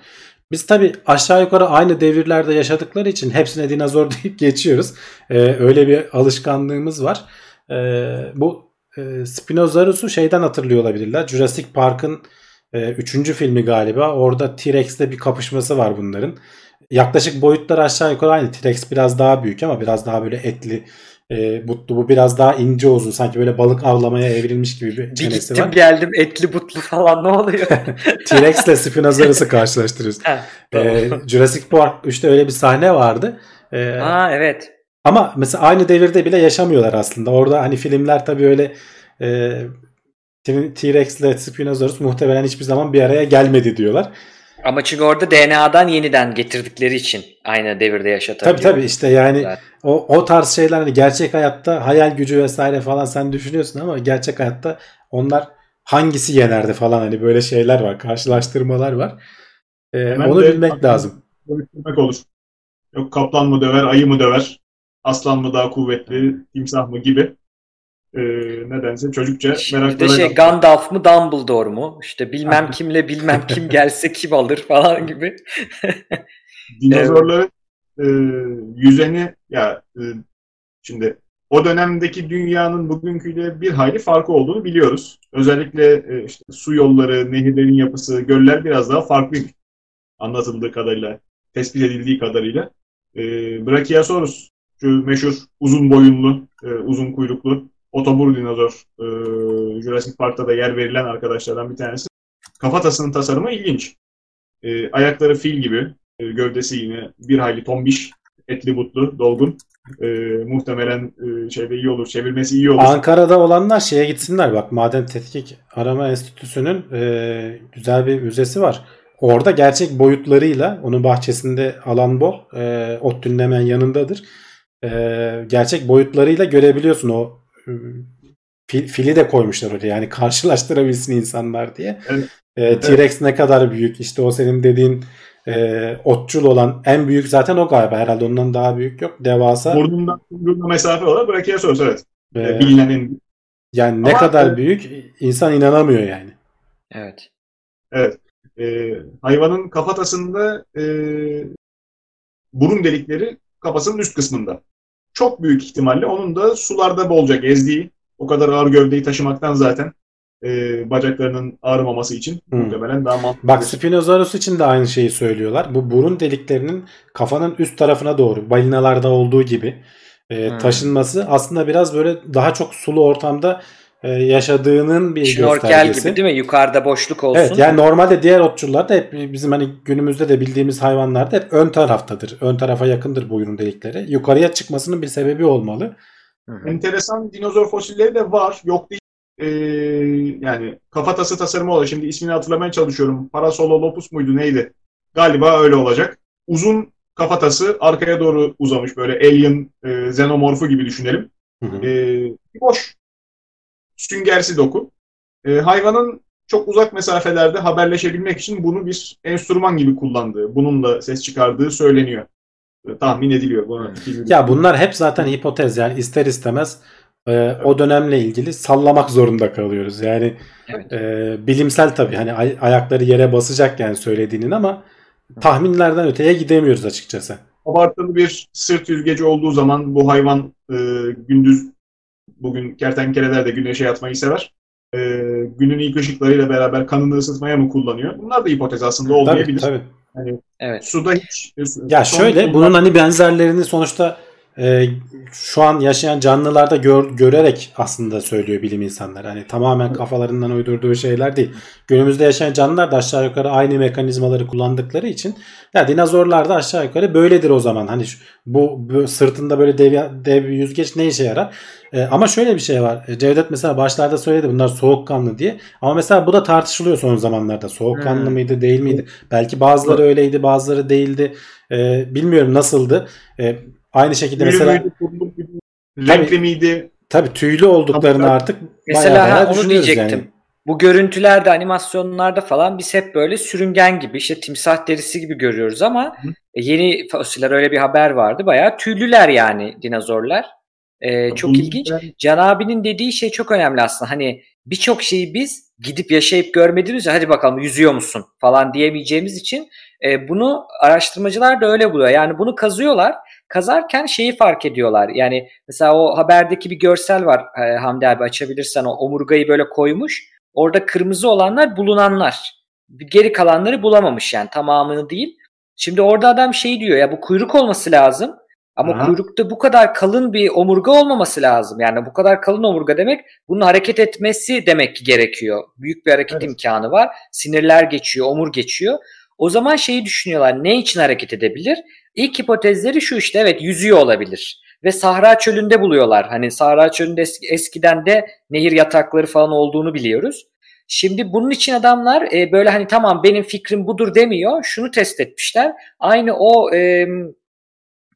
Biz tabi aşağı yukarı aynı devirlerde yaşadıkları için hepsine dinozor deyip geçiyoruz. E, öyle bir alışkanlığımız var. Bu Spinosaurus'u şeyden hatırlıyor olabilirler. Jurassic Park'ın e, üçüncü filmi galiba. Orada T-Rex'le bir kapışması var bunların. Yaklaşık boyutlar aşağı yukarı aynı. T-Rex biraz daha büyük ama biraz daha böyle etli e, butlu. Bu biraz daha ince uzun. Sanki böyle balık avlamaya evrilmiş gibi bir bir gittim, var. geldim etli butlu falan ne oluyor? T-Rex ile Spinosaurus'u karşılaştırıyoruz. e, Jurassic Park 3'te öyle bir sahne vardı. E, Aa evet. Ama mesela aynı devirde bile yaşamıyorlar aslında. Orada hani filmler tabii öyle e, T-Rex ile Spinosaurus muhtemelen hiçbir zaman bir araya gelmedi diyorlar. Ama çünkü orada DNA'dan yeniden getirdikleri için aynı devirde yaşatabiliyor. Tabii tabii işte yani o, o tarz şeyler hani gerçek hayatta hayal gücü vesaire falan sen düşünüyorsun ama gerçek hayatta onlar hangisi yenerdi falan hani böyle şeyler var. Karşılaştırmalar var. Ee, onu bilmek lazım. Bilmek olur. Yok kaplan mı döver, ayı mı döver, aslan mı daha kuvvetli, timsah mı gibi e, nedense çocukça meraklı. Bir de şey Gandalf mı Dumbledore mu? İşte bilmem kimle bilmem kim gelse kim alır falan gibi. Dinozorların e, yüzeni ya e, şimdi o dönemdeki dünyanın bugünküyle bir hayli farkı olduğunu biliyoruz. Özellikle e, işte su yolları, nehirlerin yapısı, göller biraz daha farklı anlatıldığı kadarıyla, tespit edildiği kadarıyla. E, Brachiosaurus, şu meşhur uzun boyunlu, e, uzun kuyruklu otobur dinozor e, Jurassic Park'ta da yer verilen arkadaşlardan bir tanesi. Kafatasının tasarımı ilginç. E, ayakları fil gibi, e, gövdesi yine bir hayli tombiş, etli butlu, dolgun. E, muhtemelen e, şeyde iyi olur, çevirmesi iyi olur. Ankara'da olanlar şeye gitsinler bak Maden Tetkik Arama Enstitüsü'nün e, güzel bir müzesi var. Orada gerçek boyutlarıyla onun bahçesinde alan bol. E, Ottü'nün hemen yanındadır. E, gerçek boyutlarıyla görebiliyorsun o fil, fili de koymuşlar oraya yani karşılaştırabilsin insanlar diye. Evet. E, T-Rex ne kadar büyük işte o senin dediğin e, otçul olan en büyük zaten o galiba herhalde ondan daha büyük yok devasa. Burnundan mesafe olarak Brachiosaurus evet. E, Bilinenin. Yani ne Ama, kadar e, büyük insan inanamıyor yani. Evet. Evet. E, hayvanın kafatasında e, burun delikleri kafasının üst kısmında çok büyük ihtimalle onun da sularda bolca gezdiği, o kadar ağır gövdeyi taşımaktan zaten e, bacaklarının ağrımaması için hmm. muhtemelen daha mantıklı. Bak Spinosaurus için de aynı şeyi söylüyorlar. Bu burun deliklerinin kafanın üst tarafına doğru balinalarda olduğu gibi e, hmm. taşınması aslında biraz böyle daha çok sulu ortamda yaşadığının bir Şnorkel göstergesi. gibi değil mi? Yukarıda boşluk olsun. Evet yani normalde diğer otçullar da hep bizim hani günümüzde de bildiğimiz hayvanlar da hep ön taraftadır. Ön tarafa yakındır boyun delikleri. Yukarıya çıkmasının bir sebebi olmalı. Hı-hı. Enteresan dinozor fosilleri de var. Yok değil. Ee, yani kafatası tasarımı olarak şimdi ismini hatırlamaya çalışıyorum. Parasololopus muydu neydi? Galiba öyle olacak. Uzun kafatası arkaya doğru uzamış böyle alien e, xenomorfu gibi düşünelim. Hı hı. E, boş süngersi doku. E, hayvanın çok uzak mesafelerde haberleşebilmek için bunu bir enstrüman gibi kullandığı, bununla ses çıkardığı söyleniyor. E, tahmin ediliyor. Bunu ya bunlar hep zaten hipotez yani ister istemez e, o dönemle ilgili sallamak zorunda kalıyoruz. Yani evet. e, bilimsel tabii hani ay- ayakları yere basacak yani söylediğinin ama tahminlerden öteye gidemiyoruz açıkçası. Abartılı bir sırt yüzgeci olduğu zaman bu hayvan e, gündüz Bugün kertenkeleler de güneşe yatmayı sever. Ee, günün ilk ışıklarıyla beraber kanını ısıtmaya mı kullanıyor? Bunlar da hipotez aslında olmayabilir. Tabii, tabii. Yani evet. Suda hiç ya şöyle bunun hani benzerlerini sonuçta e, şu an yaşayan canlılarda gör, görerek aslında söylüyor bilim insanları. Hani tamamen kafalarından uydurduğu şeyler değil. Günümüzde yaşayan canlılar da aşağı yukarı aynı mekanizmaları kullandıkları için ya dinozorlar da aşağı yukarı böyledir o zaman. Hani şu, bu, bu sırtında böyle dev, dev yüzgeç ne işe yarar? E, ama şöyle bir şey var. E, Cevdet mesela başlarda söyledi bunlar soğukkanlı diye. Ama mesela bu da tartışılıyor son zamanlarda. Soğukkanlı Hmm. mıydı değil miydi? Belki bazıları öyleydi bazıları değildi. E, bilmiyorum nasıldı. E, aynı şekilde mesela renkli miydi? tabii tüylü olduklarını Tabii. artık Mesela bayağı bayağı ha, onu diyecektim. yani. Bu görüntülerde, animasyonlarda falan biz hep böyle sürüngen gibi, işte timsah derisi gibi görüyoruz ama Hı. e, yeni fosiller öyle bir haber vardı. Bayağı tüylüler yani dinozorlar. E, çok Bunun- ilginç. Can abinin dediği şey çok önemli aslında. Hani birçok şeyi biz gidip yaşayıp görmediğimiz hadi bakalım yüzüyor musun falan diyemeyeceğimiz için e, bunu araştırmacılar da öyle buluyor. Yani bunu kazıyorlar. Kazarken şeyi fark ediyorlar. Yani mesela o haberdeki bir görsel var e, Hamdi abi açabilirsen o omurgayı böyle koymuş. Orada kırmızı olanlar bulunanlar. Geri kalanları bulamamış yani tamamını değil. Şimdi orada adam şey diyor ya bu kuyruk olması lazım. Ama Aha. kuyrukta bu kadar kalın bir omurga olmaması lazım. Yani bu kadar kalın omurga demek bunun hareket etmesi demek ki gerekiyor. Büyük bir hareket Evet. imkanı var. Sinirler geçiyor, omur geçiyor. O zaman şeyi düşünüyorlar. Ne için hareket edebilir? İlk hipotezleri şu işte evet yüzüyor olabilir. Ve Sahra Çölü'nde buluyorlar. Hani Sahra Çölü'nde es- eskiden de nehir yatakları falan olduğunu biliyoruz. Şimdi bunun için adamlar e, böyle hani tamam benim fikrim budur demiyor. Şunu test etmişler. Aynı o e,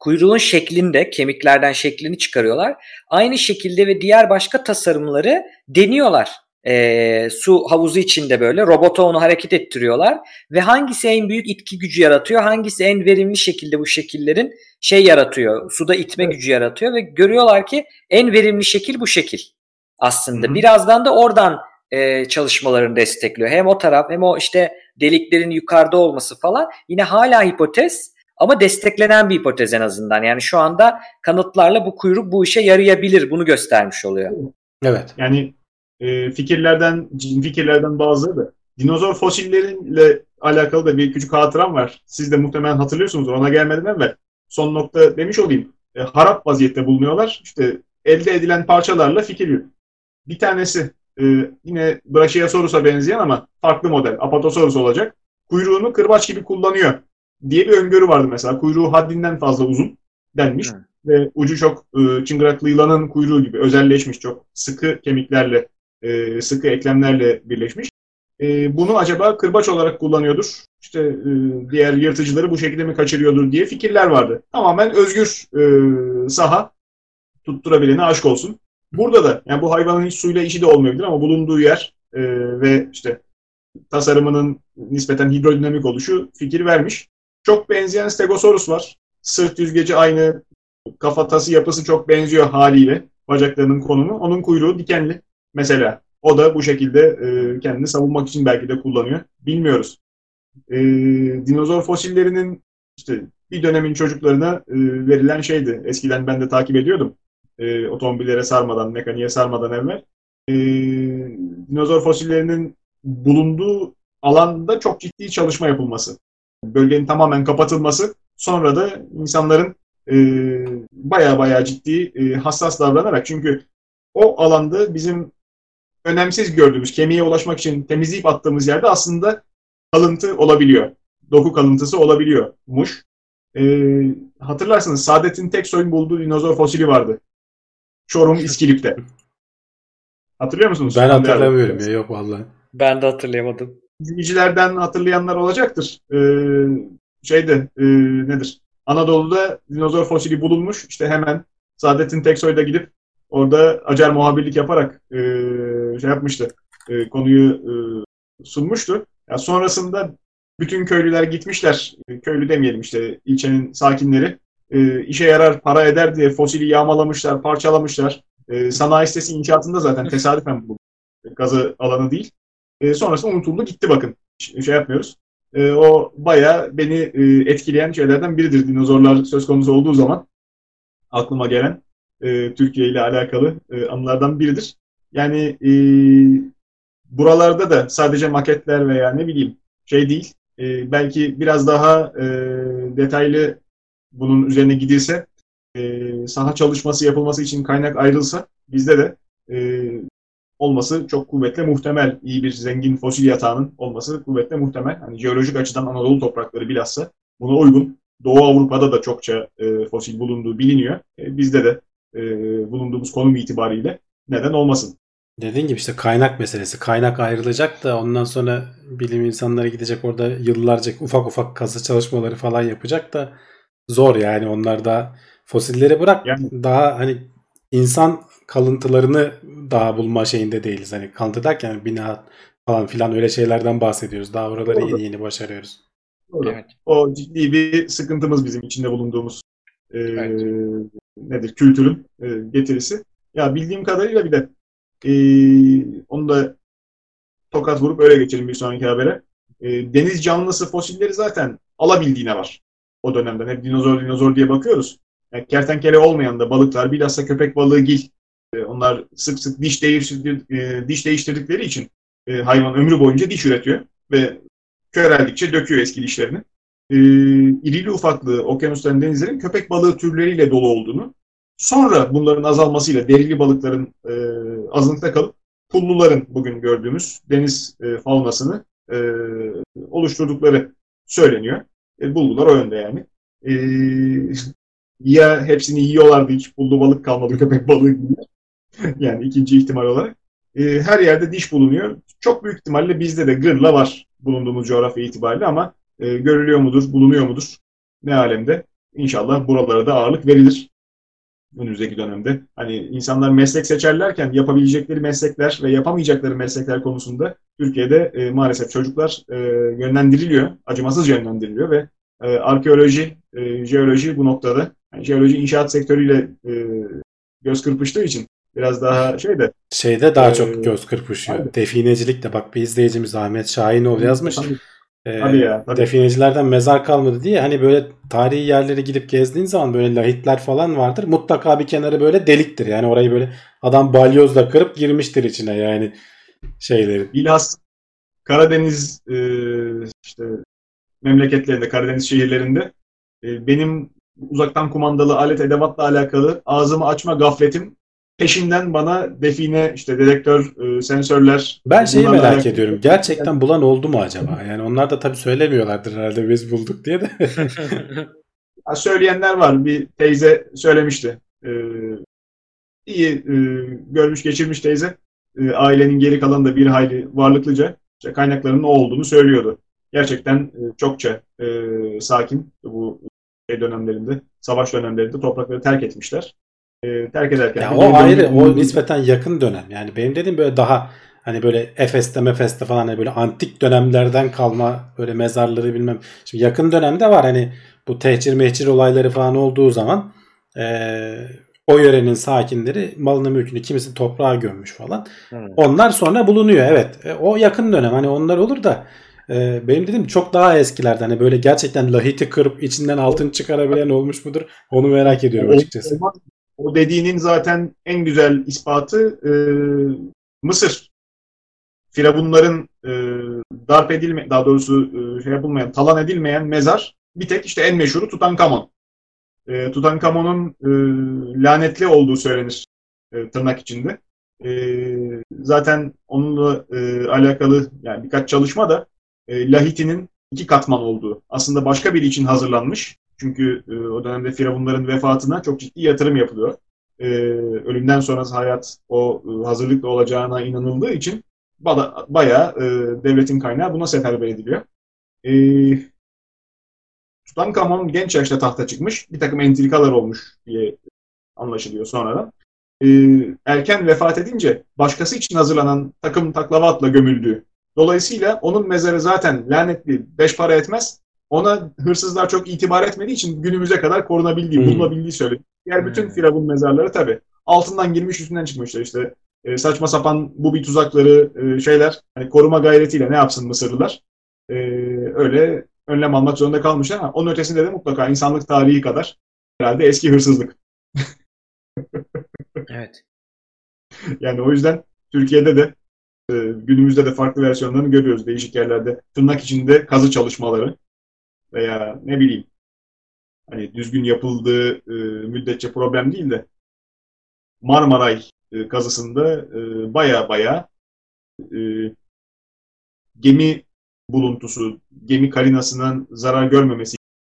kuyruğun şeklinde kemiklerden şeklini çıkarıyorlar. Aynı şekilde ve diğer başka tasarımları deniyorlar. E, su havuzu içinde böyle robota onu hareket ettiriyorlar ve hangisi en büyük itki gücü yaratıyor, hangisi en verimli şekilde bu şekillerin şey yaratıyor, suda itme gücü yaratıyor ve görüyorlar ki en verimli şekil bu şekil aslında. Hı hı. Birazdan da oradan e, çalışmalarını destekliyor. Hem o taraf hem o işte deliklerin yukarıda olması falan yine hala hipotez ama desteklenen bir hipotez en azından. Yani şu anda kanıtlarla bu kuyruk bu işe yarayabilir bunu göstermiş oluyor. Evet. Yani e, fikirlerden cin fikirlerden bazıları da dinozor fosilleriyle alakalı da bir küçük hatıram var. Siz de muhtemelen hatırlıyorsunuz ona gelmeden evvel. Son nokta demiş olayım. E, harap vaziyette bulunuyorlar. İşte elde edilen parçalarla fikir yürütüyor. Bir tanesi e, yine Brachiosaurus'a benzeyen ama farklı model. Apatosaurus olacak. Kuyruğunu kırbaç gibi kullanıyor diye bir öngörü vardı mesela. Kuyruğu haddinden fazla uzun denmiş. Hı. Ve ucu çok e, çıngıraklı yılanın kuyruğu gibi özelleşmiş. Çok sıkı kemiklerle, e, sıkı eklemlerle birleşmiş. E, bunu acaba kırbaç olarak kullanıyordur. İşte e, diğer yırtıcıları bu şekilde mi kaçırıyordur diye fikirler vardı. Tamamen özgür e, saha tutturabilene aşk olsun. Burada da yani bu hayvanın hiç suyla işi de olmayabilir ama bulunduğu yer e, ve işte tasarımının nispeten hidrodinamik oluşu fikir vermiş. Çok benzeyen Stegosaurus var. Sırt yüzgeci aynı, kafatası yapısı çok benziyor haliyle bacaklarının konumu. Onun kuyruğu dikenli mesela. O da bu şekilde e, kendini savunmak için belki de kullanıyor. Bilmiyoruz. E, dinozor fosillerinin işte bir dönemin çocuklarına e, verilen şeydi. Eskiden ben de takip ediyordum. E, otomobillere sarmadan, mekaniğe sarmadan evvel. E, dinozor fosillerinin bulunduğu alanda çok ciddi çalışma yapılması. Bölgenin tamamen kapatılması. Sonra da insanların e, baya baya ciddi e, hassas davranarak çünkü o alanda bizim önemsiz gördüğümüz kemiğe ulaşmak için temizleyip attığımız yerde aslında kalıntı olabiliyor. Doku kalıntısı olabiliyormuş. E, hatırlarsınız Saadet'in tek soyun bulduğu dinozor fosili vardı. Çorum İskilip'te. Hatırlıyor musunuz? Ben hatırlamıyorum ya yok vallahi. Ben de hatırlayamadım. izleyicilerden hatırlayanlar olacaktır. Ee, şeyde e, nedir? Anadolu'da dinozor fosili bulunmuş. İşte hemen Saadettin Teksoy'da gidip orada acar muhabirlik yaparak e, şey yapmıştı. E, konuyu e, sunmuştu. Ya sonrasında bütün köylüler gitmişler. E, Köylü demeyelim işte ilçenin sakinleri. E, işe yarar, para eder diye fosili yağmalamışlar, parçalamışlar. E, sanayi sitesi inşaatında zaten tesadüfen bu gazı alanı değil. E, sonrasında unutuldu gitti bakın. Şey yapmıyoruz. E, o bayağı beni e, etkileyen şeylerden biridir dinozorlar söz konusu olduğu zaman. Aklıma gelen e, Türkiye ile alakalı e, anılardan biridir. Yani e, buralarda da sadece maketler veya ne bileyim şey değil. E, belki biraz daha e, detaylı bunun üzerine gidilse e, saha çalışması yapılması için kaynak ayrılsa bizde de e, olması çok kuvvetle muhtemel. İyi bir zengin fosil yatağının olması kuvvetle muhtemel. Hani jeolojik açıdan Anadolu toprakları bilhassa buna uygun. Doğu Avrupa'da da çokça e, fosil bulunduğu biliniyor. E, bizde de e, bulunduğumuz konum itibariyle neden olmasın? Dediğin gibi işte kaynak meselesi. Kaynak ayrılacak da ondan sonra bilim insanları gidecek orada yıllarca ufak ufak kazı çalışmaları falan yapacak da zor yani onlar da fosilleri bırak Yani- daha hani insan kalıntılarını daha bulma şeyinde değiliz. Hani kalıntı derken bina falan filan öyle şeylerden bahsediyoruz. Daha oraları Doğru. yeni yeni başarıyoruz. Doğru. Evet. O ciddi bir sıkıntımız bizim içinde bulunduğumuz e, Evet. Nedir kültürün e, getirisi. Ya bildiğim kadarıyla bir de e, onu da tokat vurup öyle geçelim bir sonraki habere. E, deniz canlısı fosilleri zaten alabildiğine var. O dönemden hep dinozor dinozor diye bakıyoruz. Yani kertenkele olmayan da balıklar bilhassa köpek balığı gil. E, onlar sık sık diş, değiştirdik, e, diş değiştirdikleri için e, hayvan ömrü boyunca diş üretiyor ve köreldikçe döküyor eski dişlerini. E, irili ufaklı okyanusların, denizlerin köpek balığı türleriyle dolu olduğunu, sonra bunların azalmasıyla derili balıkların e, azınlıkta kalıp pulluların bugün gördüğümüz deniz e, faunasını e, oluşturdukları söyleniyor. E, bulgular o yönde yani. E, ya hepsini yiyorlardı hiç pullu balık kalmadı köpek balığı gibi. yani ikinci ihtimal olarak. E, her yerde diş bulunuyor. Çok büyük ihtimalle bizde de gırla var bulunduğumuz coğrafya itibariyle ama e, görülüyor mudur, bulunuyor mudur? Ne alemde? İnşallah buralara da ağırlık verilir önümüzdeki dönemde. Hani insanlar meslek seçerlerken yapabilecekleri meslekler ve yapamayacakları meslekler konusunda Türkiye'de e, maalesef çocuklar e, yönlendiriliyor, acımasız yönlendiriliyor ve e, arkeoloji, e, jeoloji bu noktada, yani jeoloji inşaat sektörüyle e, göz kırpıştığı için biraz daha şey de Şeyde daha Ee, çok göz kırpışıyor. abi. Definecilik de bak bir izleyicimiz Ahmet Şahinoğlu yazmış. Tabii. Ee, Tabii ya, tabii. Definecilerden mezar kalmadı diye hani böyle tarihi yerlere gidip gezdiğin zaman böyle lahitler falan vardır. Mutlaka bir kenarı böyle deliktir. Yani orayı böyle adam balyozla kırıp girmiştir içine yani şeylerin. Bilhassa Karadeniz e, işte memleketlerinde, Karadeniz şehirlerinde e, benim uzaktan kumandalı alet edevatla alakalı ağzımı açma gafletim peşinden bana define, işte dedektör, e, sensörler. Ben şeyi merak alakalı- ediyorum. Gerçekten bulan oldu mu acaba? Yani onlar da tabii söylemiyorlardır herhalde biz bulduk diye de. Ha, söyleyenler var. Bir teyze söylemişti. E, iyi e, görmüş geçirmiş teyze. E, ailenin geri kalanı da bir hayli varlıklıca işte kaynaklarının o olduğunu söylüyordu. Gerçekten e, çokça e, sakin bu şey dönemlerinde, savaş dönemlerinde toprakları terk etmişler. E, terk ederken Ya o ayrı, dönüp- o nispeten yakın dönem. Yani benim dediğim böyle daha hani böyle Efes'te Mefes'te falan hani böyle antik dönemlerden kalma böyle mezarları bilmem. Şimdi yakın dönemde var hani bu tehcir mehcir olayları falan olduğu zaman eee, o yörenin sakinleri malını mülkünü kimisi toprağa gömmüş falan. Hmm. Onlar sonra bulunuyor evet. E, o yakın dönem hani onlar olur da e, benim dediğim çok daha eskilerde hani böyle gerçekten lahiti kırıp içinden altın çıkarabilen olmuş mudur? Onu merak ediyorum açıkçası. Olmaz. O dediğinin zaten en güzel ispatı e, Mısır. Firavunların e, darp edilme, daha doğrusu e, şey yapılmayan, talan edilmeyen mezar bir tek işte en meşhuru Tutankamon. E, Tutankamon'un e, lanetli olduğu söylenir e, tırnak içinde. E, zaten onunla e, alakalı yani birkaç çalışma da e, lahitinin iki katman olduğu. Aslında başka biri için hazırlanmış. Çünkü e, o dönemde firavunların vefatına çok ciddi yatırım yapılıyor. E, ölümden sonrası hayat o e, hazırlıklı olacağına inanıldığı için bada, bayağı e, devletin kaynağı buna seferber ediliyor. E, Tutankamon genç yaşta tahta çıkmış. Bir takım entrikalar olmuş diye anlaşılıyor sonradan. E, erken vefat edince başkası için hazırlanan takım taklavatla gömüldü. Dolayısıyla onun mezarı zaten lanetli, beş para etmez ona hırsızlar çok itibar etmediği için günümüze kadar korunabildiği, Hmm. bulunabildiği söyleniyor. Diğer bütün Hmm. firavun mezarları tabii altından girmiş üstünden çıkmışlar işte e, saçma sapan bu bir tuzakları e, şeyler hani koruma gayretiyle ne yapsın Mısırlılar E, öyle önlem almak zorunda kalmışlar ama onun ötesinde de mutlaka insanlık tarihi kadar herhalde eski hırsızlık. Evet. Yani o yüzden Türkiye'de de e, günümüzde de farklı versiyonlarını görüyoruz değişik yerlerde. Tırnak içinde kazı çalışmaları veya ne bileyim hani düzgün yapıldığı e, müddetçe problem değil de Marmaray e, kazısında e, baya baya e, gemi buluntusu, gemi karinasından zarar görmemesi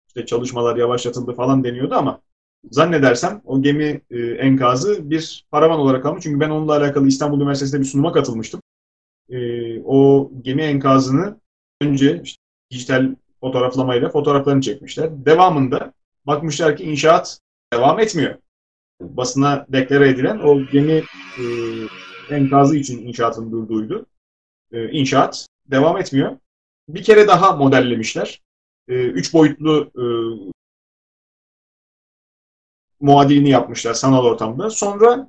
işte çalışmalar yavaşlatıldı falan deniyordu ama zannedersem o gemi e, enkazı bir paravan olarak kalmış. Çünkü ben onunla alakalı İstanbul Üniversitesi'nde bir sunuma katılmıştım. E, o gemi enkazını önce işte, dijital fotoğraflamayla fotoğraflarını çekmişler. Devamında bakmışlar ki inşaat devam etmiyor. Basına deklare edilen o gemi e, enkazı için inşaatın durduğuydu. E, inşaat devam etmiyor. Bir kere daha modellemişler. E, üç boyutlu e, muadilini yapmışlar sanal ortamda. Sonra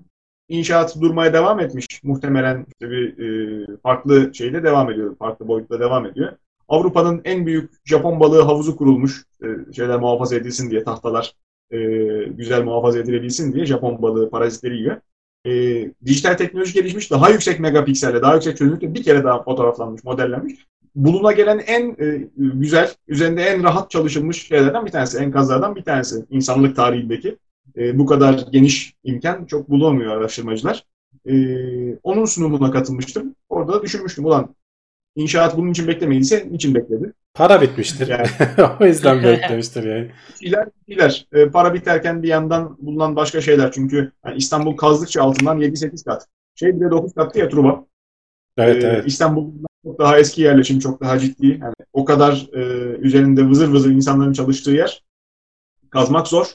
inşaat durmaya devam etmiş. Muhtemelen işte bir e, farklı şeyde devam ediyor. Farklı boyutta devam ediyor. Avrupa'nın en büyük Japon balığı havuzu kurulmuş. E, şeyler muhafaza edilsin diye tahtalar e, güzel muhafaza edilebilsin diye Japon balığı parazitleri yiyor. E, dijital teknoloji gelişmiş. Daha yüksek megapikselle, daha yüksek çözünürlükle bir kere daha fotoğraflanmış, modellenmiş. Buluna gelen en e, güzel, üzerinde en rahat çalışılmış şeylerden bir tanesi, enkazlardan bir tanesi insanlık tarihindeki e, bu kadar geniş imkan çok bulamıyor araştırmacılar. E, onun sunumuna katılmıştım. Orada da düşünmüştüm. Ulan inşaat bunun için beklemediyse niçin bekledi? Para bitmiştir. Yani. o yüzden beklemiştir yani. İler, iler. E, para biterken bir yandan bulunan başka şeyler. Çünkü yani İstanbul kazdıkça altından 7-8 kat. Şey bile 9 kattı ya Truva. Evet, ee, evet. İstanbul'dan çok daha eski yerleşim, çok daha ciddi. Yani o kadar e, üzerinde vızır vızır insanların çalıştığı yer kazmak zor.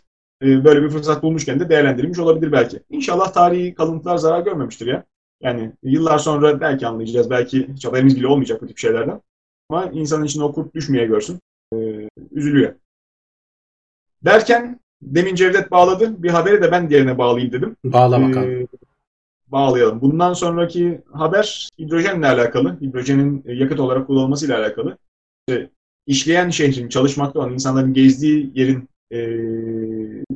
E, böyle bir fırsat bulmuşken de değerlendirilmiş olabilir belki. İnşallah tarihi kalıntılar zarar görmemiştir ya. Yani yıllar sonra belki anlayacağız, belki hiç haberimiz bile olmayacak bu tip şeylerden. Ama insanın içine o kurt düşmeye görsün. E, üzülüyor. Derken demin Cevdet bağladı. Bir haberi de ben diğerine bağlayayım dedim. Bağla bakalım. Ee, bağlayalım. Bundan sonraki haber hidrojenle alakalı. Hidrojenin yakıt olarak kullanılmasıyla alakalı. İşte işleyen şehrin, çalışmakta olan insanların gezdiği yerin e,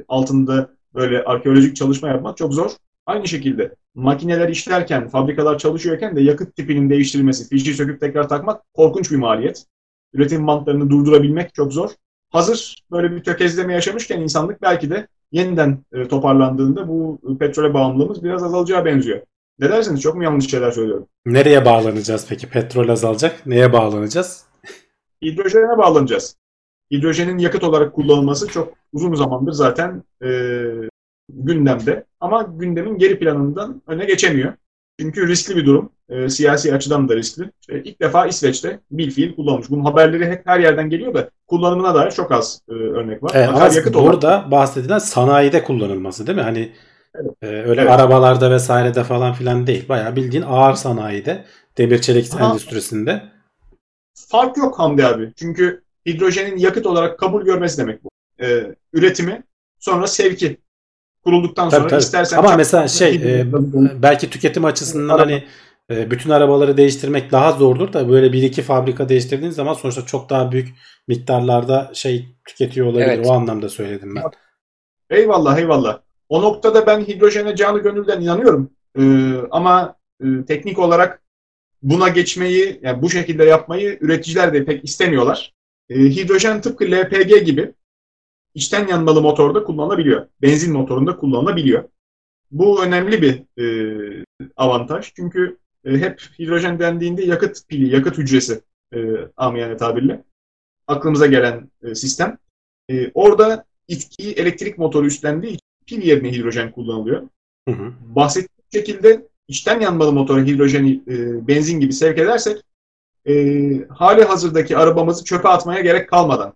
altında böyle arkeolojik çalışma yapmak çok zor. Aynı şekilde makineler işlerken, fabrikalar çalışıyorken de yakıt tipinin değiştirilmesi, fişi söküp tekrar takmak korkunç bir maliyet. Üretim bantlarını durdurabilmek çok zor. Hazır böyle bir tökezleme yaşamışken insanlık belki de yeniden e, toparlandığında bu petrole bağımlılığımız biraz azalacağı benziyor. Ne dersiniz? Çok mu yanlış şeyler söylüyorum? Nereye bağlanacağız peki? Petrol azalacak. Neye bağlanacağız? Hidrojene bağlanacağız. Hidrojenin yakıt olarak kullanılması çok uzun zamandır zaten e, gündemde. Ama gündemin geri planından öne geçemiyor. Çünkü riskli bir durum. E, siyasi açıdan da riskli. İşte ilk defa İsveç'te bilfiil kullanılmış. Bunun haberleri hep her yerden geliyor da kullanımına dair çok az e, örnek var. Evet, ama yakıt burada olarak... bahsedilen sanayide kullanılması değil mi? Hani evet. e, öyle evet. arabalarda vesairede falan filan değil. Bayağı bildiğin ağır sanayide, demir çelik Aha. endüstrisinde. Fark yok Hamdi abi. Çünkü hidrojenin yakıt olarak kabul görmesi demek bu. E, üretimi sonra sevki kurulduktan sonra tabii, tabii. istersen ama mesela şey e, belki tüketim açısından Araba. hani e, bütün arabaları değiştirmek daha zordur da böyle bir iki fabrika değiştirdiğin zaman sonuçta çok daha büyük miktarlarda şey tüketiyor olabilir. Evet. O anlamda söyledim ben. Eyvallah eyvallah. O noktada ben hidrojene canı gönülden inanıyorum. Ee, ama e, teknik olarak buna geçmeyi, yani bu şekilde yapmayı üreticiler de pek istemiyorlar. E, hidrojen tıpkı LPG gibi içten yanmalı motorda kullanılabiliyor. Benzin motorunda kullanılabiliyor. Bu önemli bir e, avantaj. Çünkü e, hep hidrojen dendiğinde yakıt pili, yakıt hücresi e, amiyane tabirle aklımıza gelen e, sistem. E, orada itkiyi elektrik motoru üstlendiği için pil yerine hidrojen kullanılıyor. Hı hı. Bahsettiğim şekilde içten yanmalı motora hidrojeni e, benzin gibi sevk edersek e, hali hazırdaki arabamızı çöpe atmaya gerek kalmadan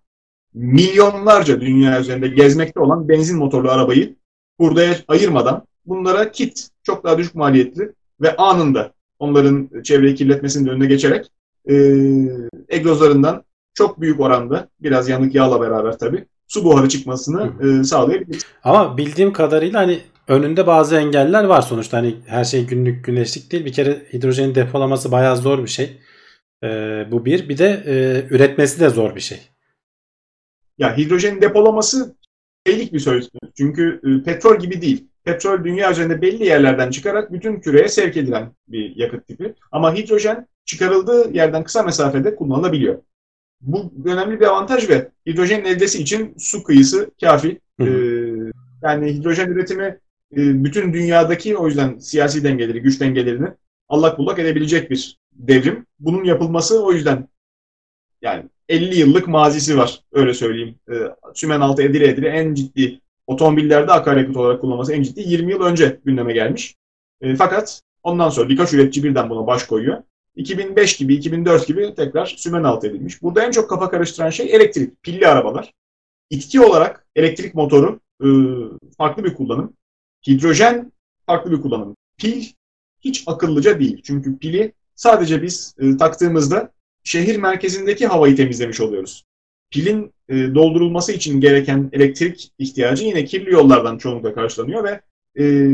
milyonlarca dünya üzerinde gezmekte olan benzin motorlu arabayı hurdaya ayırmadan bunlara kit çok daha düşük maliyetli ve anında onların çevreyi kirletmesinin önüne geçerek e, egzozlarından çok büyük oranda biraz yanık yağla beraber tabi su buharı çıkmasını e, sağlayabiliriz. Ama bildiğim kadarıyla hani önünde bazı engeller var sonuçta hani her şey günlük güneşlik değil. Bir kere hidrojenin depolaması bayağı zor bir şey. E, bu bir. Bir de e, üretmesi de zor bir şey. Ya hidrojenin depolaması şeylik bir söz. Çünkü e, petrol gibi değil. Petrol dünya üzerinde belli yerlerden çıkarak bütün küreye sevk edilen bir yakıt tipi. Ama hidrojen çıkarıldığı yerden kısa mesafede kullanılabiliyor. bu önemli bir avantaj ve hidrojenin eldesi için su kıyısı kafi. Hı hı. Ee, yani hidrojen üretimi e, bütün dünyadaki o yüzden siyasi dengeleri, güç dengelerini allak bullak edebilecek bir devrim. Bunun yapılması o yüzden yani 50 yıllık mazisi var öyle söyleyeyim. E, sümen altı edile edile en ciddi otomobillerde akaryakıt olarak kullanılması en ciddi 20 yıl önce gündeme gelmiş. E, fakat ondan sonra birkaç üretici birden buna baş koyuyor. 2005 gibi, 2004 gibi tekrar sümen altı edilmiş. Burada en çok kafa karıştıran şey elektrik, pilli arabalar. İtki olarak elektrik motoru e, farklı bir kullanım. Hidrojen farklı bir kullanım. Pil hiç akıllıca değil. Çünkü pili sadece biz e, taktığımızda şehir merkezindeki havayı temizlemiş oluyoruz. Pilin e, doldurulması için gereken elektrik ihtiyacı yine kirli yollardan çoğunlukla karşılanıyor ve e,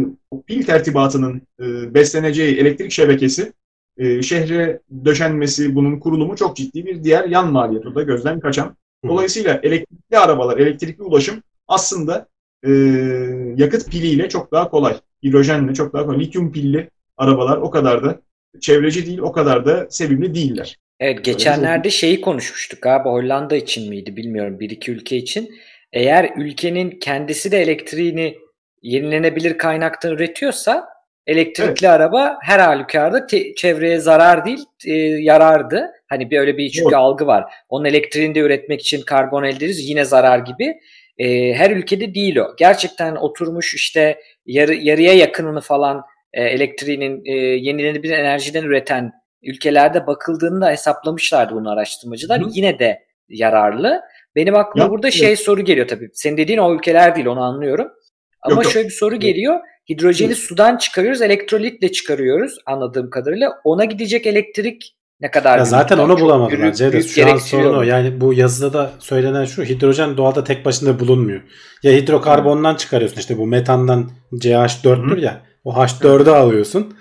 pil tertibatının e, besleneceği elektrik şebekesi e, şehre döşenmesi, bunun kurulumu çok ciddi bir diğer yan maliyeti da gözden kaçan. Dolayısıyla elektrikli arabalar, elektrikli ulaşım aslında e, yakıt piliyle çok daha kolay. Hidrojenle çok daha kolay. Lityum pilli arabalar o kadar da çevreci değil, o kadar da sevimli değiller. Evet geçenlerde şeyi konuşmuştuk abi Hollanda için miydi bilmiyorum bir iki ülke için. Eğer ülkenin kendisi de elektriğini yenilenebilir kaynaktan üretiyorsa elektrikli evet. araba her halükarda te- çevreye zarar değil e, yarardı. Hani bir öyle bir çünkü evet. algı var. Onun elektriğini de üretmek için karbon elde ederiz yine zarar gibi. E, her ülkede değil o. Gerçekten oturmuş işte yarı, yarıya yakınını falan e, elektriğinin e, yenilenebilir enerjiden üreten ülkelerde bakıldığında hesaplamışlardı bunu araştırmacılar. Hı. Yine de yararlı. Benim aklıma ya, burada evet. şey soru geliyor tabii. Senin dediğin o ülkeler değil onu anlıyorum. Ama yok, şöyle bir soru yok. geliyor. Hidrojeni Hı. sudan çıkarıyoruz, elektrolitle çıkarıyoruz anladığım kadarıyla. Ona gidecek elektrik ne kadar ya zaten onu bulamadılar Cevdet. Şu an sorun o. Yani bu yazıda da söylenen şu hidrojen doğada tek başına bulunmuyor. Ya hidrokarbondan çıkarıyorsun işte bu metandan CH4'tür ya. O H4'ü alıyorsun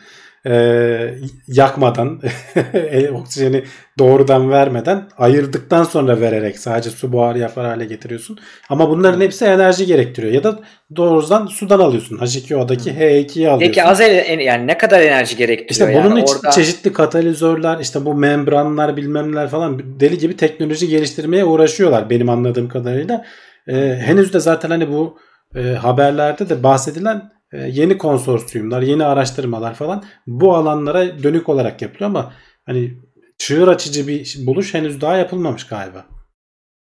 e, yakmadan oksijeni doğrudan vermeden ayırdıktan sonra vererek sadece su buharı yapar hale getiriyorsun. Ama bunların hepsi enerji gerektiriyor. Ya da doğrudan sudan alıyorsun. H2O'daki H2'yi alıyorsun. Peki az yani ne kadar enerji gerektiriyor? İşte bunun yani için orada... çeşitli katalizörler, işte bu membranlar bilmemler falan deli gibi teknoloji geliştirmeye uğraşıyorlar benim anladığım kadarıyla. Ee, henüz de zaten hani bu e, haberlerde de bahsedilen e, yeni konsorsiyumlar, yeni araştırmalar falan bu alanlara dönük olarak yapılıyor ama hani çığır açıcı bir buluş henüz daha yapılmamış galiba.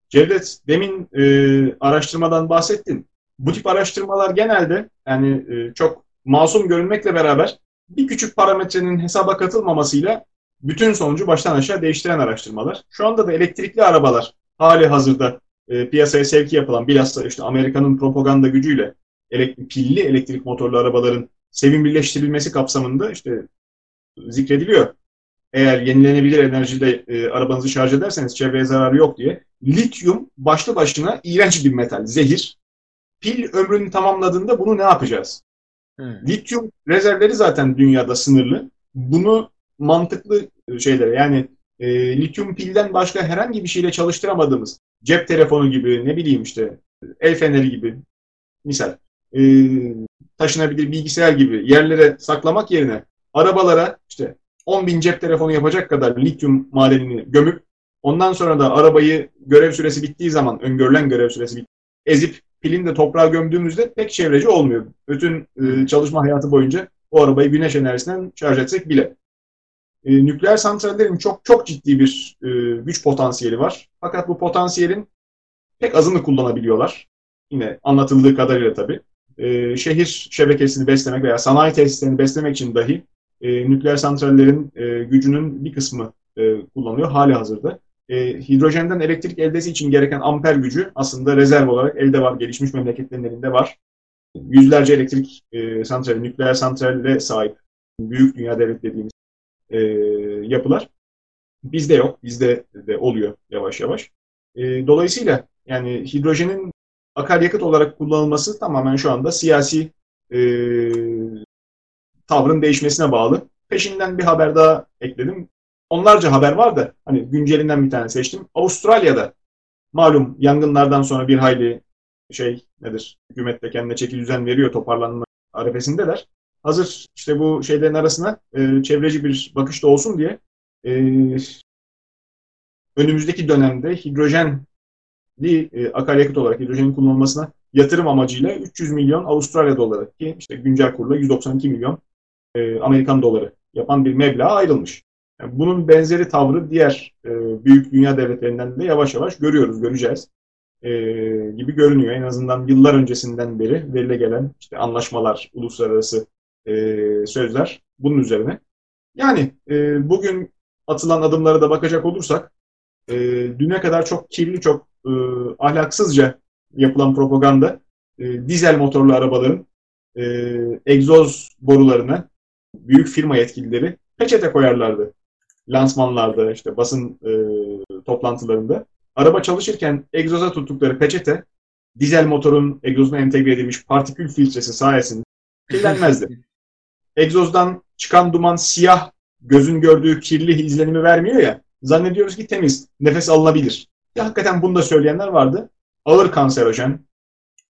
Cevdet, demin e, araştırmadan bahsettin. Bu tip araştırmalar genelde yani e, çok masum görünmekle beraber bir küçük parametrenin hesaba katılmamasıyla bütün sonucu baştan aşağı değiştiren araştırmalar. Şu anda da elektrikli arabalar hali hazırda e, piyasaya sevki yapılan bilhassa işte Amerika'nın propaganda gücüyle elektrik, pilli elektrik motorlu arabaların sevimlileştirilmesi kapsamında işte zikrediliyor. Eğer yenilenebilir enerjide e, arabanızı şarj ederseniz çevreye zararı yok diye. Lityum başlı başına iğrenç bir metal, zehir. Pil ömrünü tamamladığında bunu ne yapacağız? Hmm. Lityum rezervleri zaten dünyada sınırlı. Bunu mantıklı şeylere yani e, lityum pilden başka herhangi bir şeyle çalıştıramadığımız cep telefonu gibi ne bileyim işte el feneri gibi misal e, taşınabilir bilgisayar gibi yerlere saklamak yerine arabalara işte 10 bin cep telefonu yapacak kadar lityum madenini gömüp ondan sonra da arabayı görev süresi bittiği zaman öngörülen görev süresi bit ezip pilini de toprağa gömdüğümüzde pek çevreci olmuyor. Bütün e, çalışma hayatı boyunca o arabayı güneş enerjisinden şarj etsek bile. E, nükleer santrallerin çok çok ciddi bir e, güç potansiyeli var. Fakat bu potansiyelin pek azını kullanabiliyorlar. Yine anlatıldığı kadarıyla tabii e, şehir şebekesini beslemek veya sanayi tesislerini beslemek için dahi e, nükleer santrallerin e, gücünün bir kısmı e, kullanılıyor hali hazırda. E, hidrojenden elektrik eldesi için gereken amper gücü aslında rezerv olarak elde var, gelişmiş memleketlerin elinde var. Yüzlerce elektrik e, santrali, nükleer santralle sahip büyük dünya devlet dediğimiz e, yapılar. Bizde yok, bizde de oluyor yavaş yavaş. E, dolayısıyla yani hidrojenin akaryakıt olarak kullanılması tamamen şu anda siyasi e, tavrın değişmesine bağlı. Peşinden bir haber daha ekledim. Onlarca haber var da hani güncelinden bir tane seçtim. Avustralya'da malum yangınlardan sonra bir hayli şey nedir? Hükümet de kendine çeki düzen veriyor toparlanma arefesindeler. Hazır işte bu şeylerin arasına e, çevreci bir bakış da olsun diye e, önümüzdeki dönemde hidrojenli e, akaryakıt olarak hidrojenin kullanılmasına yatırım amacıyla 300 milyon Avustralya doları ki işte güncel kurla 192 milyon e, Amerikan doları yapan bir meblağ ayrılmış. Yani bunun benzeri tavrı diğer e, büyük dünya devletlerinden de yavaş yavaş görüyoruz, göreceğiz e, gibi görünüyor. En azından yıllar öncesinden beri verile gelen işte anlaşmalar, uluslararası e, sözler bunun üzerine. Yani e, bugün atılan adımlara da bakacak olursak e, düne kadar çok kirli, çok e, ahlaksızca yapılan propaganda e, dizel motorlu arabaların e, egzoz borularına büyük firma yetkilileri peçete koyarlardı. Lansmanlarda, işte basın e, toplantılarında. Araba çalışırken egzoza tuttukları peçete dizel motorun egzozuna entegre edilmiş partikül filtresi sayesinde kirlenmezdi. Egzozdan çıkan duman siyah, gözün gördüğü kirli izlenimi vermiyor ya. Zannediyoruz ki temiz, nefes alınabilir. Ya hakikaten bunu da söyleyenler vardı. Ağır kanserojen.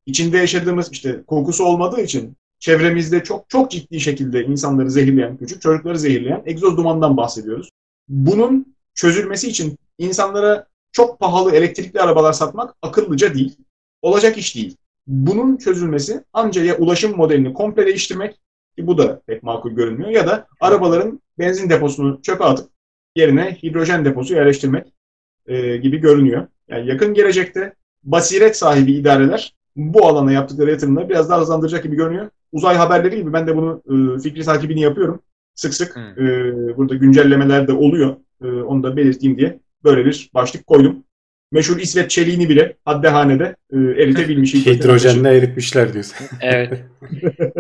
İçinde yaşadığımız işte kokusu olmadığı için çevremizde çok çok ciddi şekilde insanları zehirleyen, küçük çocukları zehirleyen egzoz dumandan bahsediyoruz. Bunun çözülmesi için insanlara çok pahalı elektrikli arabalar satmak akıllıca değil. Olacak iş değil. Bunun çözülmesi ancak ya ulaşım modelini komple değiştirmek ki bu da pek makul görünmüyor ya da arabaların benzin deposunu çöpe atıp yerine hidrojen deposu yerleştirmek e, gibi görünüyor. Yani yakın gelecekte basiret sahibi idareler bu alana yaptıkları yatırımları biraz daha hızlandıracak gibi görünüyor. Uzay haberleri gibi ben de bunu e, fikri takibini yapıyorum. Sık sık e, burada güncellemeler de oluyor. E, onu da belirteyim diye böyle bir başlık koydum. Meşhur İsveç çeliğini bile haddehanede e, eritebilmiş. Hidrojenle eritmişler diyorsun. evet.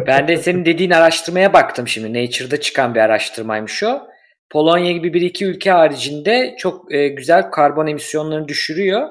Ben de senin dediğin araştırmaya baktım şimdi. Nature'da çıkan bir araştırmaymış o. Polonya gibi bir iki ülke haricinde çok e, güzel karbon emisyonlarını düşürüyor.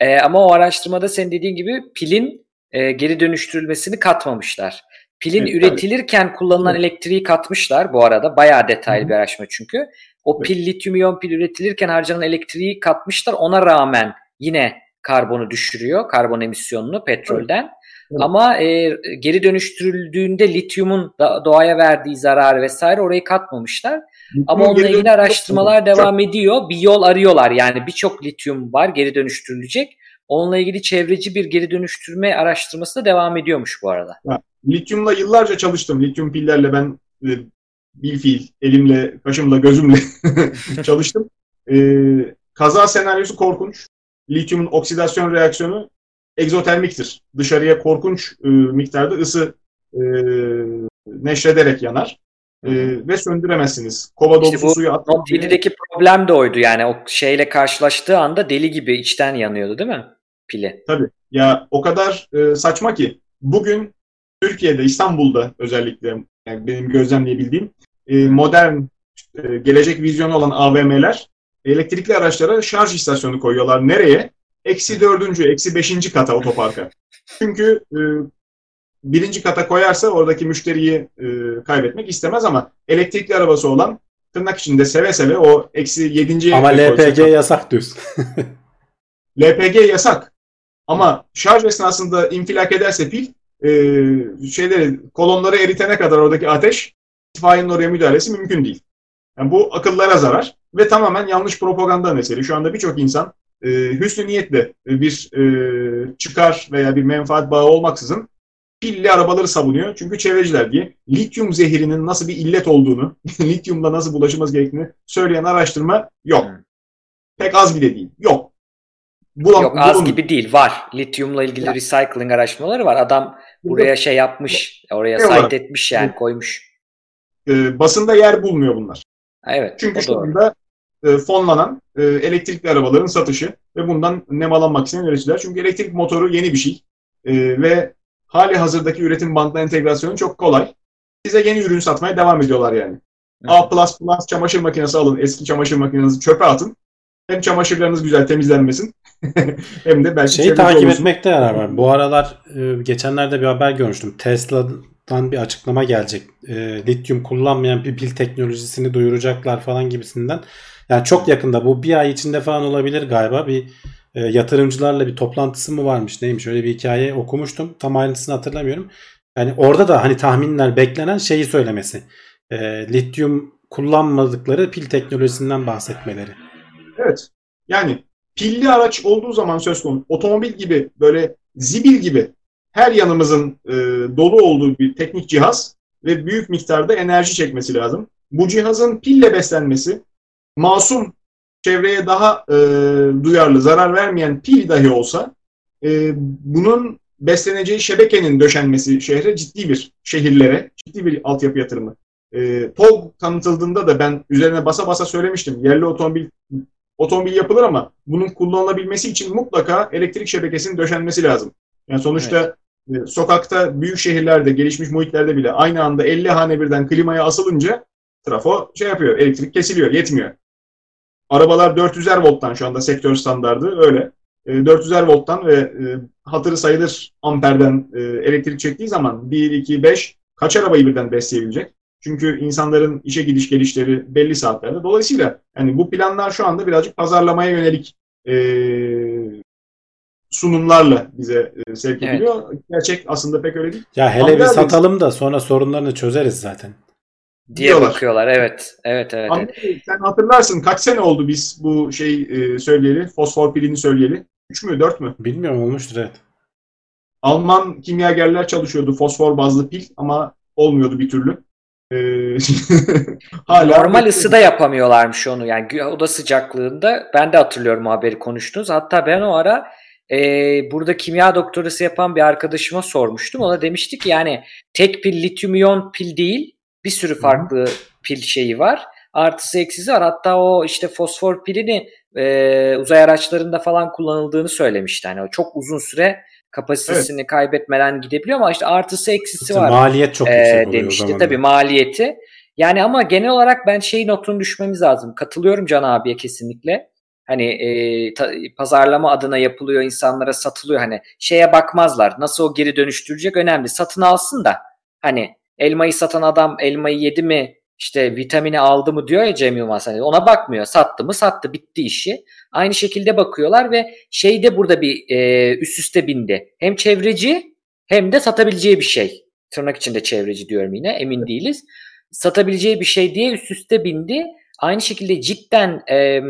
E, ama o araştırmada senin dediğin gibi pilin e, geri dönüştürülmesini katmamışlar. Pilin evet, üretilirken tabii. kullanılan evet. elektriği katmışlar bu arada. Bayağı detaylı Hı. bir araştırma çünkü. O evet. pil lityum iyon pil üretilirken harcanan elektriği katmışlar. Ona rağmen yine karbonu düşürüyor. Karbon emisyonunu petrolden. Evet. Evet. Ama e, geri dönüştürüldüğünde lityumun doğaya verdiği zarar vesaire orayı katmamışlar. Lityum Ama onunla ilgili araştırmalar devam çok. ediyor. Bir yol arıyorlar. Yani birçok lityum var geri dönüştürülecek. Onunla ilgili çevreci bir geri dönüştürme araştırması da devam ediyormuş bu arada. Ya, lityumla yıllarca çalıştım. Lityum pillerle ben e, bilfiil, elimle, kaşımla, gözümle çalıştım. E, kaza senaryosu korkunç. Lityumun oksidasyon reaksiyonu egzotermiktir. Dışarıya korkunç e, miktarda ısı e, neşrederek yanar. E, ve söndüremezsiniz. Kova dolusu işte bu suyu atmak. 7'deki problem de oydu yani o şeyle karşılaştığı anda deli gibi içten yanıyordu değil mi pili? Tabii. Ya o kadar e, saçma ki bugün Türkiye'de İstanbul'da özellikle yani benim gözlemleyebildiğim e, modern e, gelecek vizyonu olan AVM'ler elektrikli araçlara şarj istasyonu koyuyorlar. Nereye? Eksi dördüncü, eksi beşinci kata otoparka. Çünkü e, birinci kata koyarsa oradaki müşteriyi e, kaybetmek istemez ama elektrikli arabası olan tırnak içinde seve seve o eksi yedinci... Ama LPG koysa, yasak diyorsun. LPG yasak. Ama şarj esnasında infilak ederse pil e, şeyleri kolonları eritene kadar oradaki ateş itfaiyenin oraya müdahalesi mümkün değil. Yani bu akıllara zarar ve tamamen yanlış propaganda mesele. Şu anda birçok insan e, hüsnü niyetle bir e, çıkar veya bir menfaat bağı olmaksızın pilli arabaları savunuyor. Çünkü çevreciler diye lityum zehirinin nasıl bir illet olduğunu, lityumla nasıl bulaşılması gerektiğini söyleyen araştırma yok. Hmm. Pek az bile değil. Yok. Bulam, yok az bulun. gibi değil. Var. Lityumla ilgili ya. recycling araştırmaları var. Adam buraya şey yapmış. Oraya site etmiş yani koymuş. E, basında yer bulmuyor bunlar. Evet. Çünkü şu anda e, fonlanan e, elektrikli arabaların satışı ve bundan nemalanmak isteyen üreticiler. Çünkü elektrik motoru yeni bir şey e, ve hali hazırdaki üretim bandına entegrasyonu çok kolay. Size yeni ürün satmaya devam ediyorlar yani. Evet. A++ çamaşır makinesi alın, eski çamaşır makinenizi çöpe atın. Hem çamaşırlarınız güzel temizlenmesin hem de belki şeyi takip olursun. etmekte yarar var. Bu aralar geçenlerde bir haber görmüştüm. Tesla'dan bir açıklama gelecek. E, lityum kullanmayan bir pil teknolojisini duyuracaklar falan gibisinden. Yani çok yakında bu bir ay içinde falan olabilir galiba. Bir e, yatırımcılarla bir toplantısı mı varmış neymiş öyle bir hikaye okumuştum. Tam ayrıntısını hatırlamıyorum. Yani orada da hani tahminler beklenen şeyi söylemesi. E, lityum kullanmadıkları pil teknolojisinden bahsetmeleri. Evet. Yani pilli araç olduğu zaman söz konusu otomobil gibi böyle zibil gibi her yanımızın e, dolu olduğu bir teknik cihaz ve büyük miktarda enerji çekmesi lazım. Bu cihazın pille beslenmesi masum çevreye daha e, duyarlı, zarar vermeyen pil dahi olsa e, bunun besleneceği şebekenin döşenmesi şehre ciddi bir şehirlere, ciddi bir altyapı yatırımı. E, TOG tanıtıldığında da ben üzerine basa basa söylemiştim. Yerli otomobil otomobil yapılır ama bunun kullanılabilmesi için mutlaka elektrik şebekesinin döşenmesi lazım. Yani sonuçta evet. e, sokakta büyük şehirlerde, gelişmiş muhitlerde bile aynı anda 50 hane birden klimaya asılınca trafo şey yapıyor, elektrik kesiliyor, yetmiyor. Arabalar 400'er volttan şu anda sektör standardı öyle. 400'er volttan ve e, hatırı sayılır amperden e, elektrik çektiği zaman 1, 2, 5 kaç arabayı birden besleyebilecek? Çünkü insanların işe gidiş gelişleri belli saatlerde. Dolayısıyla yani bu planlar şu anda birazcık pazarlamaya yönelik e, sunumlarla bize e, sevk ediliyor. Evet. Gerçek aslında pek öyle değil. Ya hele bir satalım da sonra sorunlarını çözeriz zaten. Diye diyorlar. bakıyorlar. Evet. Evet, evet. Ama evet. sen hatırlarsın kaç sene oldu biz bu şey e, söyleyeli, fosfor pilini söyleyeli? 3 mü 4 mü? Bilmiyorum olmuştur evet. Alman kimyagerler çalışıyordu fosfor bazlı pil ama olmuyordu bir türlü. Ee, hala Normal ısıda yapamıyorlarmış onu yani oda sıcaklığında ben de hatırlıyorum haberi konuştunuz. Hatta ben o ara e, burada kimya doktorası yapan bir arkadaşıma sormuştum. Ona demişti ki yani tek pil lityum iyon pil değil bir sürü farklı Hı. pil şeyi var. Artısı eksisi var. Hatta o işte fosfor pilini e, uzay araçlarında falan kullanıldığını söylemişti. Yani o çok uzun süre kapasitesini evet. kaybetmeden gidebiliyor ama işte artısı eksisi işte var. Maliyet çok yüksek oluyor demişti. Tabii maliyeti. Yani ama genel olarak ben şey notunu düşmemiz lazım. Katılıyorum Can abiye kesinlikle. Hani e, ta, pazarlama adına yapılıyor, insanlara satılıyor. Hani şeye bakmazlar. Nasıl o geri dönüştürecek önemli. Satın alsın da hani elmayı satan adam elmayı yedi mi işte vitamini aldı mı diyor ya Cem Yılmaz hani ona bakmıyor. Sattı mı sattı bitti işi. Aynı şekilde bakıyorlar ve şey de burada bir e, üst üste bindi. Hem çevreci hem de satabileceği bir şey. Tırnak içinde çevreci diyorum yine emin değiliz. Satabileceği bir şey diye üst üste bindi. Aynı şekilde cidden e,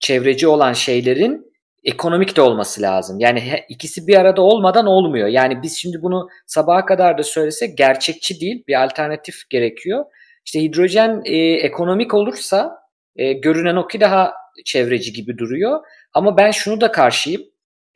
çevreci olan şeylerin ekonomik de olması lazım. Yani ikisi bir arada olmadan olmuyor. Yani biz şimdi bunu sabaha kadar da söylesek gerçekçi değil. Bir alternatif gerekiyor. İşte hidrojen e, ekonomik olursa e, görünen o ki daha çevreci gibi duruyor. Ama ben şunu da karşıyım.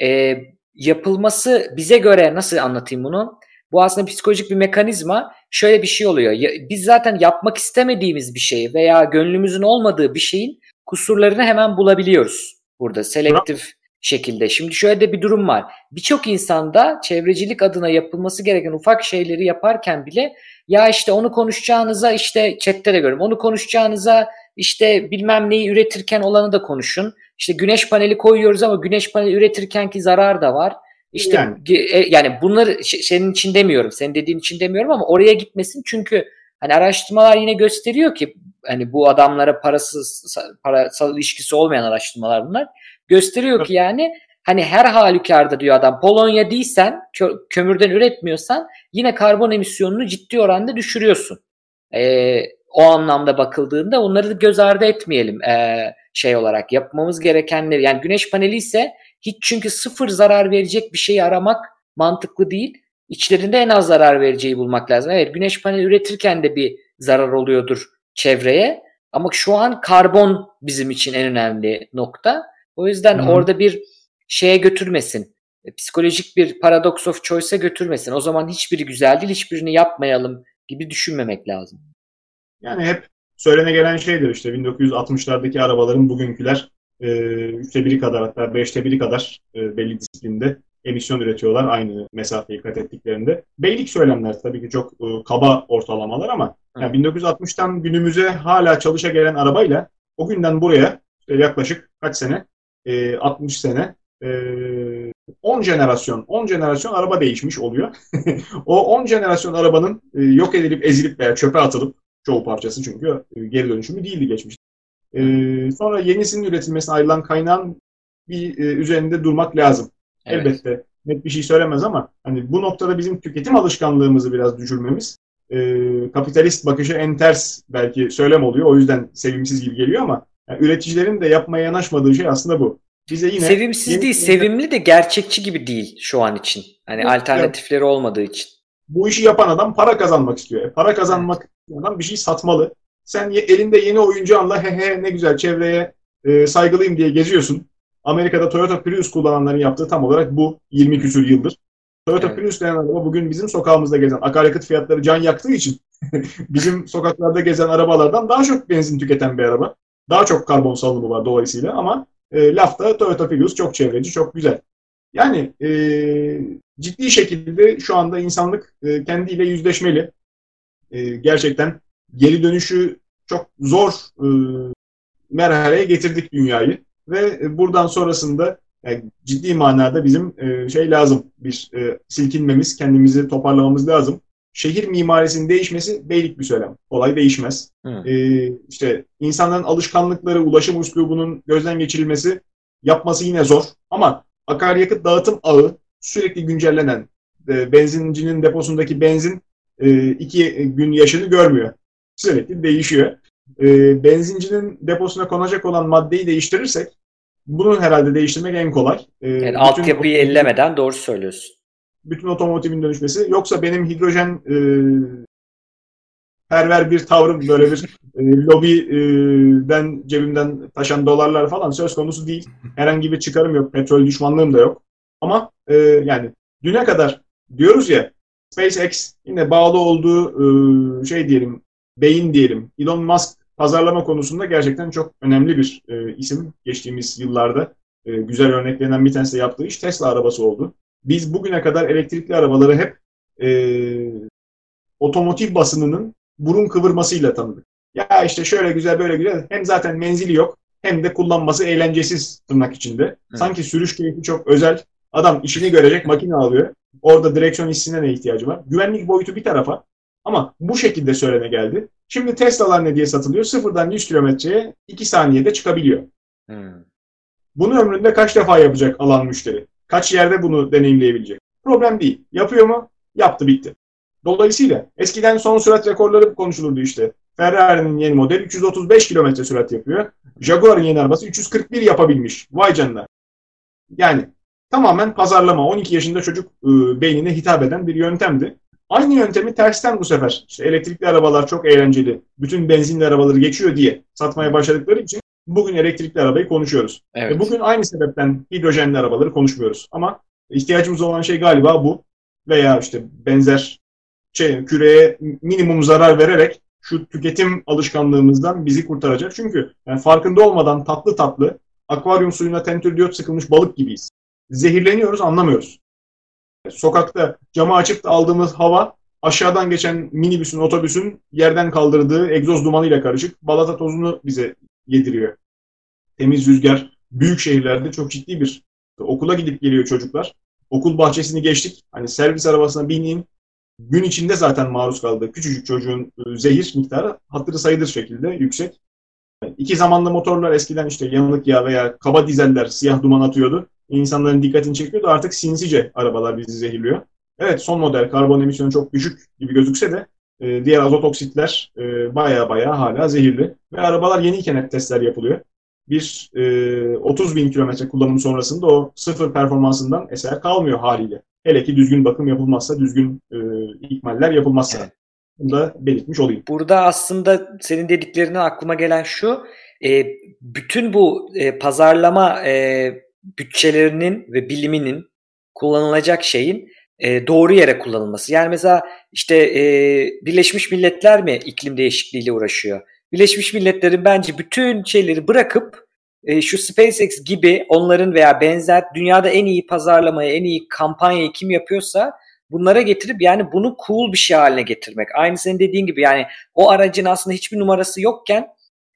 E, yapılması bize göre nasıl anlatayım bunu? Bu aslında psikolojik bir mekanizma. Şöyle bir şey oluyor. Ya, biz zaten yapmak istemediğimiz bir şeyi veya gönlümüzün olmadığı bir şeyin kusurlarını hemen bulabiliyoruz burada selektif şekilde. Şimdi şöyle de bir durum var. Birçok insanda çevrecilik adına yapılması gereken ufak şeyleri yaparken bile ya işte onu konuşacağınıza işte chatte de görüyorum. Onu konuşacağınıza işte bilmem neyi üretirken olanı da konuşun. İşte güneş paneli koyuyoruz ama güneş paneli üretirken ki zarar da var. İşte yani, e, yani bunları senin için demiyorum. Senin dediğin için demiyorum ama oraya gitmesin çünkü hani araştırmalar yine gösteriyor ki hani bu adamlara parasız parasal ilişkisi olmayan araştırmalar bunlar. Gösteriyor ki yani hani her halükarda diyor adam Polonya değilsen kö- kömürden üretmiyorsan yine karbon emisyonunu ciddi oranda düşürüyorsun. Ee, o anlamda bakıldığında onları da göz ardı etmeyelim ee, şey olarak yapmamız gerekenleri yani güneş paneli ise hiç çünkü sıfır zarar verecek bir şeyi aramak mantıklı değil. İçlerinde en az zarar vereceği bulmak lazım. Evet güneş paneli üretirken de bir zarar oluyordur çevreye ama şu an karbon bizim için en önemli nokta. O yüzden hmm. orada bir şeye götürmesin. E, psikolojik bir paradox of choice'e götürmesin. O zaman hiçbiri güzel değil, hiçbirini yapmayalım gibi düşünmemek lazım. Yani hep söylene gelen şeydir işte 1960'lardaki arabaların bugünküler e, üçte biri kadar hatta beşte biri kadar e, belli disiplinde emisyon üretiyorlar aynı mesafeyi kat ettiklerinde. Beylik söylemler tabii ki çok e, kaba ortalamalar ama yani 1960'tan günümüze hala çalışa gelen arabayla o günden buraya işte yaklaşık kaç sene? E, 60 sene. E, 10 jenerasyon, 10 jenerasyon araba değişmiş oluyor. o 10 jenerasyon arabanın e, yok edilip ezilip veya çöpe atılıp çoğu parçası çünkü e, geri dönüşümü değildi geçmişte. E, sonra yenisinin üretilmesine ayrılan kaynağın bir e, üzerinde durmak lazım. Evet. Elbette net bir şey söylemez ama hani bu noktada bizim tüketim alışkanlığımızı biraz düşürmemiz e, kapitalist bakışı en ters belki söylem oluyor. O yüzden sevimsiz gibi geliyor ama yani üreticilerin de yapmaya yanaşmadığı şey aslında bu. bize yine Sevimsiz yeni- değil, sevimli de gerçekçi gibi değil şu an için. Hani Yok, alternatifleri olmadığı için. bu işi yapan adam para kazanmak istiyor. E, Para kazanmak isteyen adam bir şey satmalı. Sen elinde yeni oyuncağınla he he ne güzel çevreye e, saygılıyım diye geziyorsun. Amerika'da Toyota Prius kullananların yaptığı tam olarak bu 20 küsür yıldır. Toyota Evet. Prius denen araba bugün bizim sokağımızda gezen akaryakıt fiyatları can yaktığı için bizim sokaklarda gezen arabalardan daha çok benzin tüketen bir araba. Daha çok karbon salınımı var dolayısıyla ama e, lafta Toyota Prius çok çevreci, çok güzel. Yani e, ciddi şekilde şu anda insanlık e, kendiyle yüzleşmeli. E, gerçekten geri dönüşü çok zor e, merhaleye getirdik dünyayı ve e, buradan sonrasında yani ciddi manada bizim e, şey lazım bir e, silkinmemiz, kendimizi toparlamamız lazım. Şehir mimarisinin değişmesi beylik bir söylem. Kolay değişmez. Hı. E, işte insanların alışkanlıkları, ulaşım üslubunun gözden geçirilmesi yapması yine zor. Ama akaryakıt dağıtım ağı sürekli güncellenen e, benzincinin deposundaki benzin e, iki gün yaşını görmüyor. Sürekli değişiyor. E, benzincinin deposuna konacak olan maddeyi değiştirirsek bunun herhalde değiştirmek en kolay. E, Yani altyapıyı ellemeden doğru söylüyorsun. bütün otomotivin dönüşmesi. Yoksa benim hidrojen e, perver bir tavrım böyle bir e, lobiden cebimden taşan dolarlar falan söz konusu değil. Herhangi bir çıkarım yok. Petrol düşmanlığım da yok. Ama e, yani düne kadar diyoruz ya SpaceX yine bağlı olduğu e, şey diyelim beyin diyelim Elon Musk pazarlama konusunda gerçekten çok önemli bir e, isim. Geçtiğimiz yıllarda e, güzel örneklerinden bir tanesi de yaptığı iş Tesla arabası oldu biz bugüne kadar elektrikli arabaları hep e, otomotiv basınının burun kıvırmasıyla tanıdık. Ya işte şöyle güzel böyle güzel hem zaten menzili yok hem de kullanması eğlencesiz tırnak içinde. Sanki sürüş keyfi çok özel. Adam işini görecek makine alıyor. Orada direksiyon hissine ne ihtiyacı var? Güvenlik boyutu bir tarafa. Ama bu şekilde söylene geldi. Şimdi Tesla'lar ne diye satılıyor? Sıfırdan 100 kilometreye 2 saniyede çıkabiliyor. Hı. Bunu ömründe kaç defa yapacak alan müşteri? Kaç yerde bunu deneyimleyebilecek? Problem değil. Yapıyor mu? Yaptı bitti. Dolayısıyla eskiden son sürat rekorları konuşulurdu işte. Ferrari'nin yeni model 335 km sürat yapıyor. Jaguar'ın yeni arabası 341 yapabilmiş. Vay canına. Yani tamamen pazarlama. 12 yaşında çocuk e, beynine hitap eden bir yöntemdi. Aynı yöntemi tersten bu sefer. İşte elektrikli arabalar çok eğlenceli. Bütün benzinli arabaları geçiyor diye satmaya başladıkları için bugün elektrikli arabayı konuşuyoruz. Evet. Bugün aynı sebepten hidrojenli arabaları konuşmuyoruz. Ama ihtiyacımız olan şey galiba bu. Veya işte benzer şey, küreye minimum zarar vererek şu tüketim alışkanlığımızdan bizi kurtaracak. Çünkü yani farkında olmadan tatlı tatlı akvaryum suyuna tentürdiyot sıkılmış balık gibiyiz. Zehirleniyoruz anlamıyoruz. Sokakta camı açıp da aldığımız hava aşağıdan geçen minibüsün, otobüsün yerden kaldırdığı egzoz dumanıyla karışık balata tozunu bize yediriyor. Temiz rüzgar büyük şehirlerde çok ciddi bir okula gidip geliyor çocuklar. Okul bahçesini geçtik. Hani servis arabasına bineyim. Gün içinde zaten maruz kaldığı küçücük çocuğun e, zehir miktarı hatırı sayılır şekilde yüksek. İki zamanlı motorlar eskiden işte yanılık yağ veya kaba dizeller siyah duman atıyordu. İnsanların dikkatini çekiyordu. Artık sinsice arabalar bizi zehirliyor. Evet son model karbon emisyonu çok düşük gibi gözükse de e, diğer azot oksitler e, baya baya hala zehirli. Ve arabalar yeniyken hep testler yapılıyor. Bir e, 30 bin kilometre kullanım sonrasında o sıfır performansından eser kalmıyor haliyle. Hele ki düzgün bakım yapılmazsa, düzgün e, ikmaller yapılmazsa. Evet. Bunu da belirtmiş olayım. Burada aslında senin dediklerinden aklıma gelen şu, e, bütün bu e, pazarlama e, bütçelerinin ve biliminin kullanılacak şeyin e, doğru yere kullanılması. Yani mesela işte e, Birleşmiş Milletler mi iklim değişikliğiyle uğraşıyor? Birleşmiş Milletler'in bence bütün şeyleri bırakıp e, şu SpaceX gibi onların veya benzer dünyada en iyi pazarlamayı, en iyi kampanyayı kim yapıyorsa bunlara getirip yani bunu cool bir şey haline getirmek. Aynı senin dediğin gibi yani o aracın aslında hiçbir numarası yokken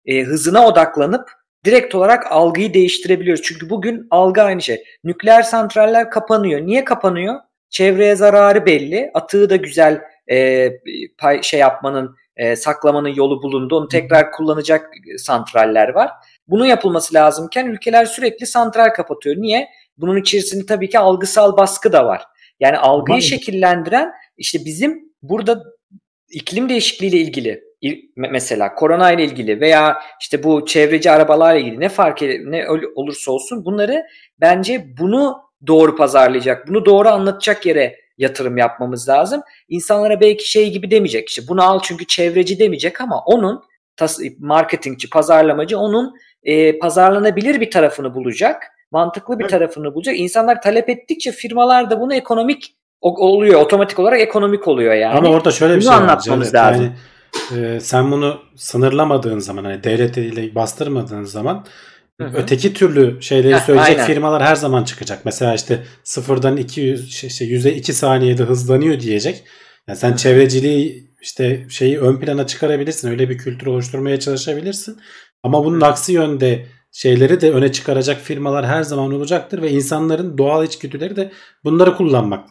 e, hızına odaklanıp direkt olarak algıyı değiştirebiliyoruz. Çünkü bugün algı aynı şey. Nükleer santraller kapanıyor. Niye kapanıyor? Çevreye zararı belli. Atığı da güzel e, pay, şey yapmanın, e, saklamanın yolu bulundu. Onu tekrar kullanacak santraller var. Bunun yapılması lazımken ülkeler sürekli santral kapatıyor. Niye? Bunun içerisinde tabii ki algısal baskı da var. Yani algıyı Maalesef. şekillendiren işte bizim burada iklim değişikliğiyle ilgili mesela korona ile ilgili veya işte bu çevreci arabalarla ilgili ne fark eder, ne olursa olsun bunları bence bunu doğru pazarlayacak, bunu doğru anlatacak yere yatırım yapmamız lazım. İnsanlara belki şey gibi demeyecek işte bunu al çünkü çevreci demeyecek ama onun marketingçi, pazarlamacı onun e, pazarlanabilir bir tarafını bulacak, mantıklı bir tarafını bulacak. İnsanlar talep ettikçe firmalar da bunu ekonomik oluyor, otomatik olarak ekonomik oluyor yani. Ama orada şöyle bir bunu şey anlatmamız var. lazım. Yani, e, sen bunu sınırlamadığın zaman hani devlet eliyle bastırmadığın zaman Hı-hı. öteki türlü şeyleri Heh, söyleyecek aynen. firmalar her zaman çıkacak. Mesela işte sıfırdan 200 şey, şey, 100'e 2 saniyede hızlanıyor diyecek. Yani sen Hı-hı. çevreciliği işte şeyi ön plana çıkarabilirsin. Öyle bir kültür oluşturmaya çalışabilirsin. Ama bunun aksi yönde şeyleri de öne çıkaracak firmalar her zaman olacaktır ve insanların doğal içgüdüleri de bunları kullanmak.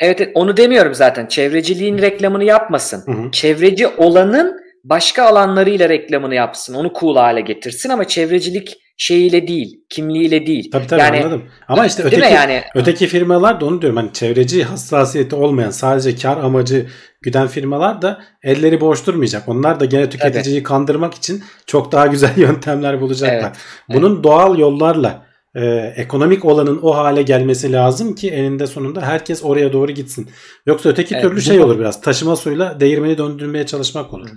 Evet onu demiyorum zaten. Çevreciliğin reklamını yapmasın. Hı hı. Çevreci olanın başka alanlarıyla reklamını yapsın. Onu cool hale getirsin ama çevrecilik şeyiyle değil, kimliğiyle değil. Tabii tabii yani, anladım. Ama işte öteki, yani? öteki firmalar da onu diyorum. Hani çevreci hassasiyeti olmayan sadece kar amacı güden firmalar da elleri boş durmayacak. Onlar da gene tüketiciyi evet. kandırmak için çok daha güzel yöntemler bulacaklar. Evet. Bunun evet. doğal yollarla e, ekonomik olanın o hale gelmesi lazım ki eninde sonunda herkes oraya doğru gitsin. Yoksa öteki evet. türlü şey olur biraz. Taşıma suyla değirmeni döndürmeye çalışmak olur.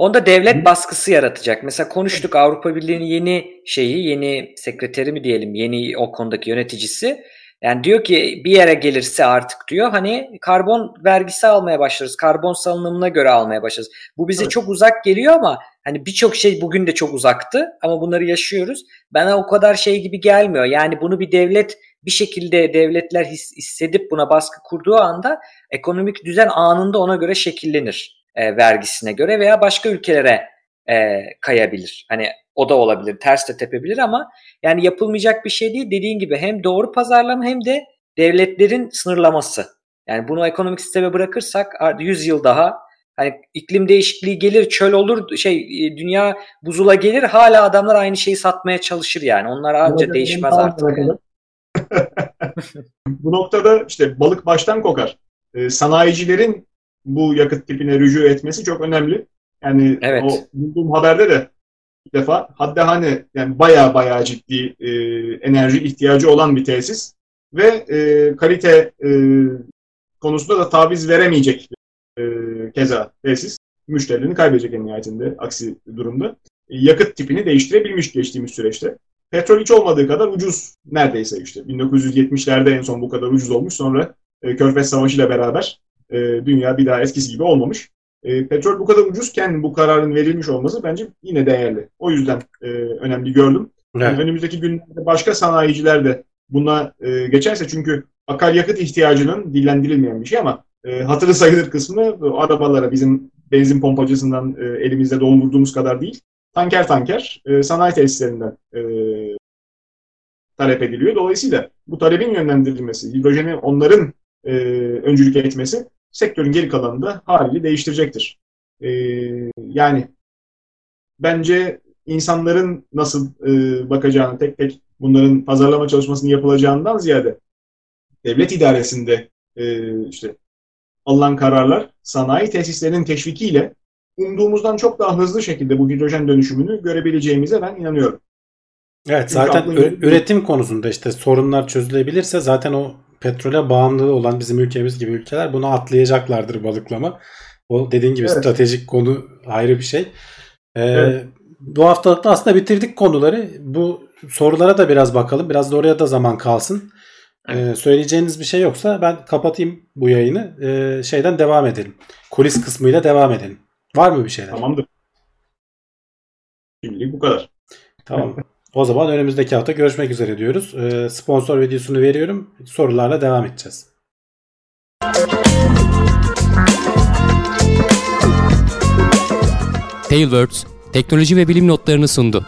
Onda devlet baskısı yaratacak. Mesela konuştuk Avrupa Birliği'nin yeni şeyi, yeni sekreteri mi diyelim, yeni o konudaki yöneticisi. Yani diyor ki bir yere gelirse artık diyor hani karbon vergisi almaya başlarız. Karbon salınımına göre almaya başlarız. Bu bize evet. çok uzak geliyor ama hani birçok şey bugün de çok uzaktı ama bunları yaşıyoruz. Bana o kadar şey gibi gelmiyor. Yani bunu bir devlet bir şekilde devletler his, hissedip buna baskı kurduğu anda ekonomik düzen anında ona göre şekillenir e, vergisine göre veya başka ülkelere e, kayabilir. Hani o da olabilir, ters de tepebilir ama yani yapılmayacak bir şey değil. Dediğin gibi hem doğru pazarlama hem de devletlerin sınırlaması. Yani bunu ekonomik sisteme bırakırsak 100 yıl daha hani iklim değişikliği gelir, çöl olur, şey e, dünya buzula gelir hala adamlar aynı şeyi satmaya çalışır yani. Onlar anca değişmez artık. Bu noktada işte balık baştan kokar. Ee, sanayicilerin bu yakıt tipine rücu etmesi çok önemli. Yani evet. o bulduğum haberde de bir defa hatta hani yani baya baya ciddi e, enerji ihtiyacı olan bir tesis ve e, kalite e, konusunda da taviz veremeyecek e, keza tesis müşterilerini kaybedecek en nihayetinde aksi durumda. E, yakıt tipini değiştirebilmiş geçtiğimiz süreçte. Petrol hiç olmadığı kadar ucuz neredeyse işte. 1970'lerde en son bu kadar ucuz olmuş. Sonra e, Körfez Savaşı ile beraber e, dünya bir daha eskisi gibi olmamış. E, petrol bu kadar ucuzken bu kararın verilmiş olması bence yine değerli. O yüzden e, önemli gördüm. Evet. Yani önümüzdeki günlerde başka sanayiciler de buna e, geçerse çünkü akaryakıt ihtiyacının dillendirilmeyen bir şey ama e, hatırı sayılır kısmı arabalara bizim benzin pompacısından e, elimizde doldurduğumuz kadar değil. Tanker tanker e, sanayi tesislerinden e, talep ediliyor. Dolayısıyla bu talebin yönlendirilmesi, hidrojeni onların e, öncülük etmesi sektörün geri kalanını da haliyle değiştirecektir. E, yani bence insanların nasıl e, bakacağını tek tek bunların pazarlama çalışmasının yapılacağından ziyade devlet idaresinde e, işte alınan kararlar sanayi tesislerinin teşvikiyle umduğumuzdan çok daha hızlı şekilde bu hidrojen dönüşümünü görebileceğimize ben inanıyorum. Evet zaten üretim konusunda işte sorunlar çözülebilirse zaten o petrole bağımlı olan bizim ülkemiz gibi ülkeler bunu atlayacaklardır balıklama. O dediğin gibi evet. stratejik konu ayrı bir şey. Ee, evet. Bu haftalıkta aslında bitirdik konuları. Bu sorulara da biraz bakalım. Biraz da oraya da zaman kalsın. Ee, söyleyeceğiniz bir şey yoksa ben kapatayım bu yayını. Ee, şeyden devam edelim. Kulis kısmıyla devam edelim. Var mı bir şeyler? Tamamdır. Şimdilik bu kadar. Tamam. O zaman önümüzdeki hafta görüşmek üzere diyoruz. Ee, sponsor videosunu veriyorum. Sorularla devam edeceğiz. Tailwords teknoloji ve bilim notlarını sundu.